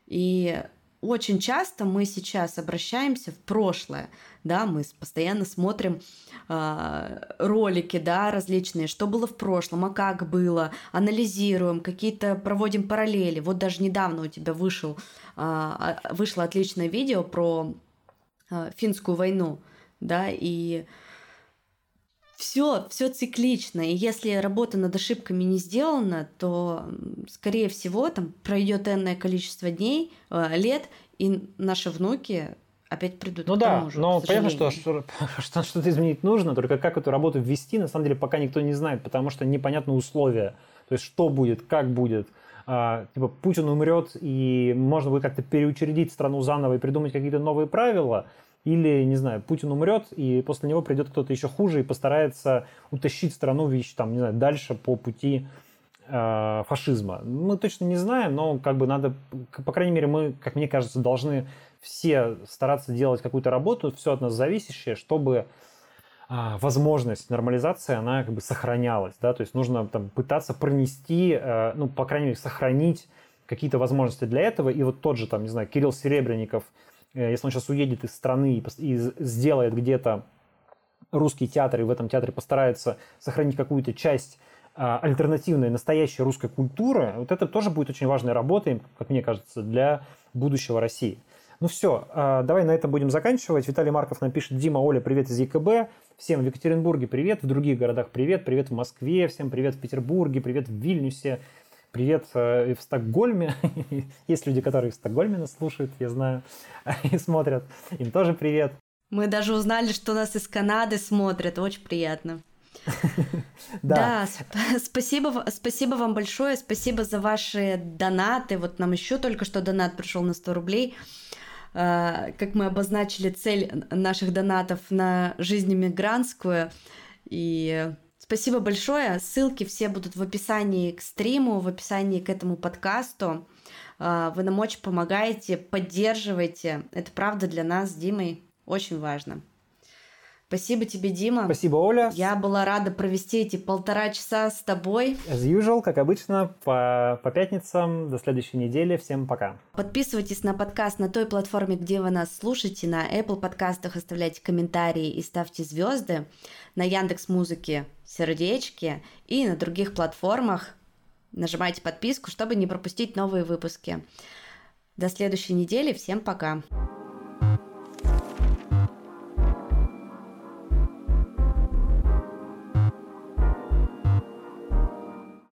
И очень часто мы сейчас обращаемся в прошлое, да, мы постоянно смотрим э, ролики, да, различные, что было в прошлом, а как было, анализируем, какие-то проводим параллели. Вот даже недавно у тебя вышел, э, вышло отличное видео про э, финскую войну, да, и все, все циклично. И если работа над ошибками не сделана, то, скорее всего, там пройдет энное количество дней, лет, и наши внуки опять придут ну к да, тому же. но понятно, что, что, <laughs> что что-то изменить нужно, только как эту работу ввести, на самом деле, пока никто не знает, потому что непонятны условия. То есть, что будет, как будет. А, типа, Путин умрет, и можно будет как-то переучредить страну заново и придумать какие-то новые правила – или, не знаю, Путин умрет, и после него придет кто-то еще хуже и постарается утащить страну там, не знаю, дальше по пути э, фашизма. Мы точно не знаем, но как бы надо, по крайней мере, мы, как мне кажется, должны все стараться делать какую-то работу, все от нас зависящее, чтобы э, возможность нормализации, она как бы сохранялась, да, то есть нужно там пытаться пронести, э, ну, по крайней мере, сохранить какие-то возможности для этого, и вот тот же, там, не знаю, Кирилл Серебренников – Э, если он сейчас уедет из страны и сделает где-то русский театр, и в этом театре постарается сохранить какую-то часть а, альтернативной, настоящей русской культуры, вот это тоже будет очень важной работой, как мне кажется, для будущего России. Ну все, а, давай на этом будем заканчивать. Виталий Марков напишет, Дима, Оля, привет из ЕКБ. Всем в Екатеринбурге привет, в других городах привет, привет в Москве, всем привет в Петербурге, привет в Вильнюсе, Привет э, в Стокгольме. <laughs> Есть люди, которые в Стокгольме нас слушают, я знаю, <laughs> и смотрят. Им тоже привет. Мы даже узнали, что нас из Канады смотрят. Очень приятно. <laughs> Да, да спасибо, спасибо вам большое, спасибо за ваши донаты. Вот нам еще только что донат пришел на 100 рублей. Э, как мы обозначили цель наших донатов на жизнь мигрантскую. И спасибо большое. Ссылки все будут в описании к стриму, в описании к этому подкасту. Э, вы нам очень помогаете, поддерживаете. Это правда для нас с Димой очень важно. Спасибо тебе, Дима. Спасибо, Оля. Я была рада провести эти полтора часа с тобой. As usual, как обычно, по, по пятницам. До следующей недели. Всем пока. Подписывайтесь на подкаст на той платформе, где вы нас слушаете. На Apple подкастах оставляйте комментарии и ставьте звезды. На Яндекс Музыке сердечки. И на других платформах нажимайте подписку, чтобы не пропустить новые выпуски. До следующей недели. Всем пока.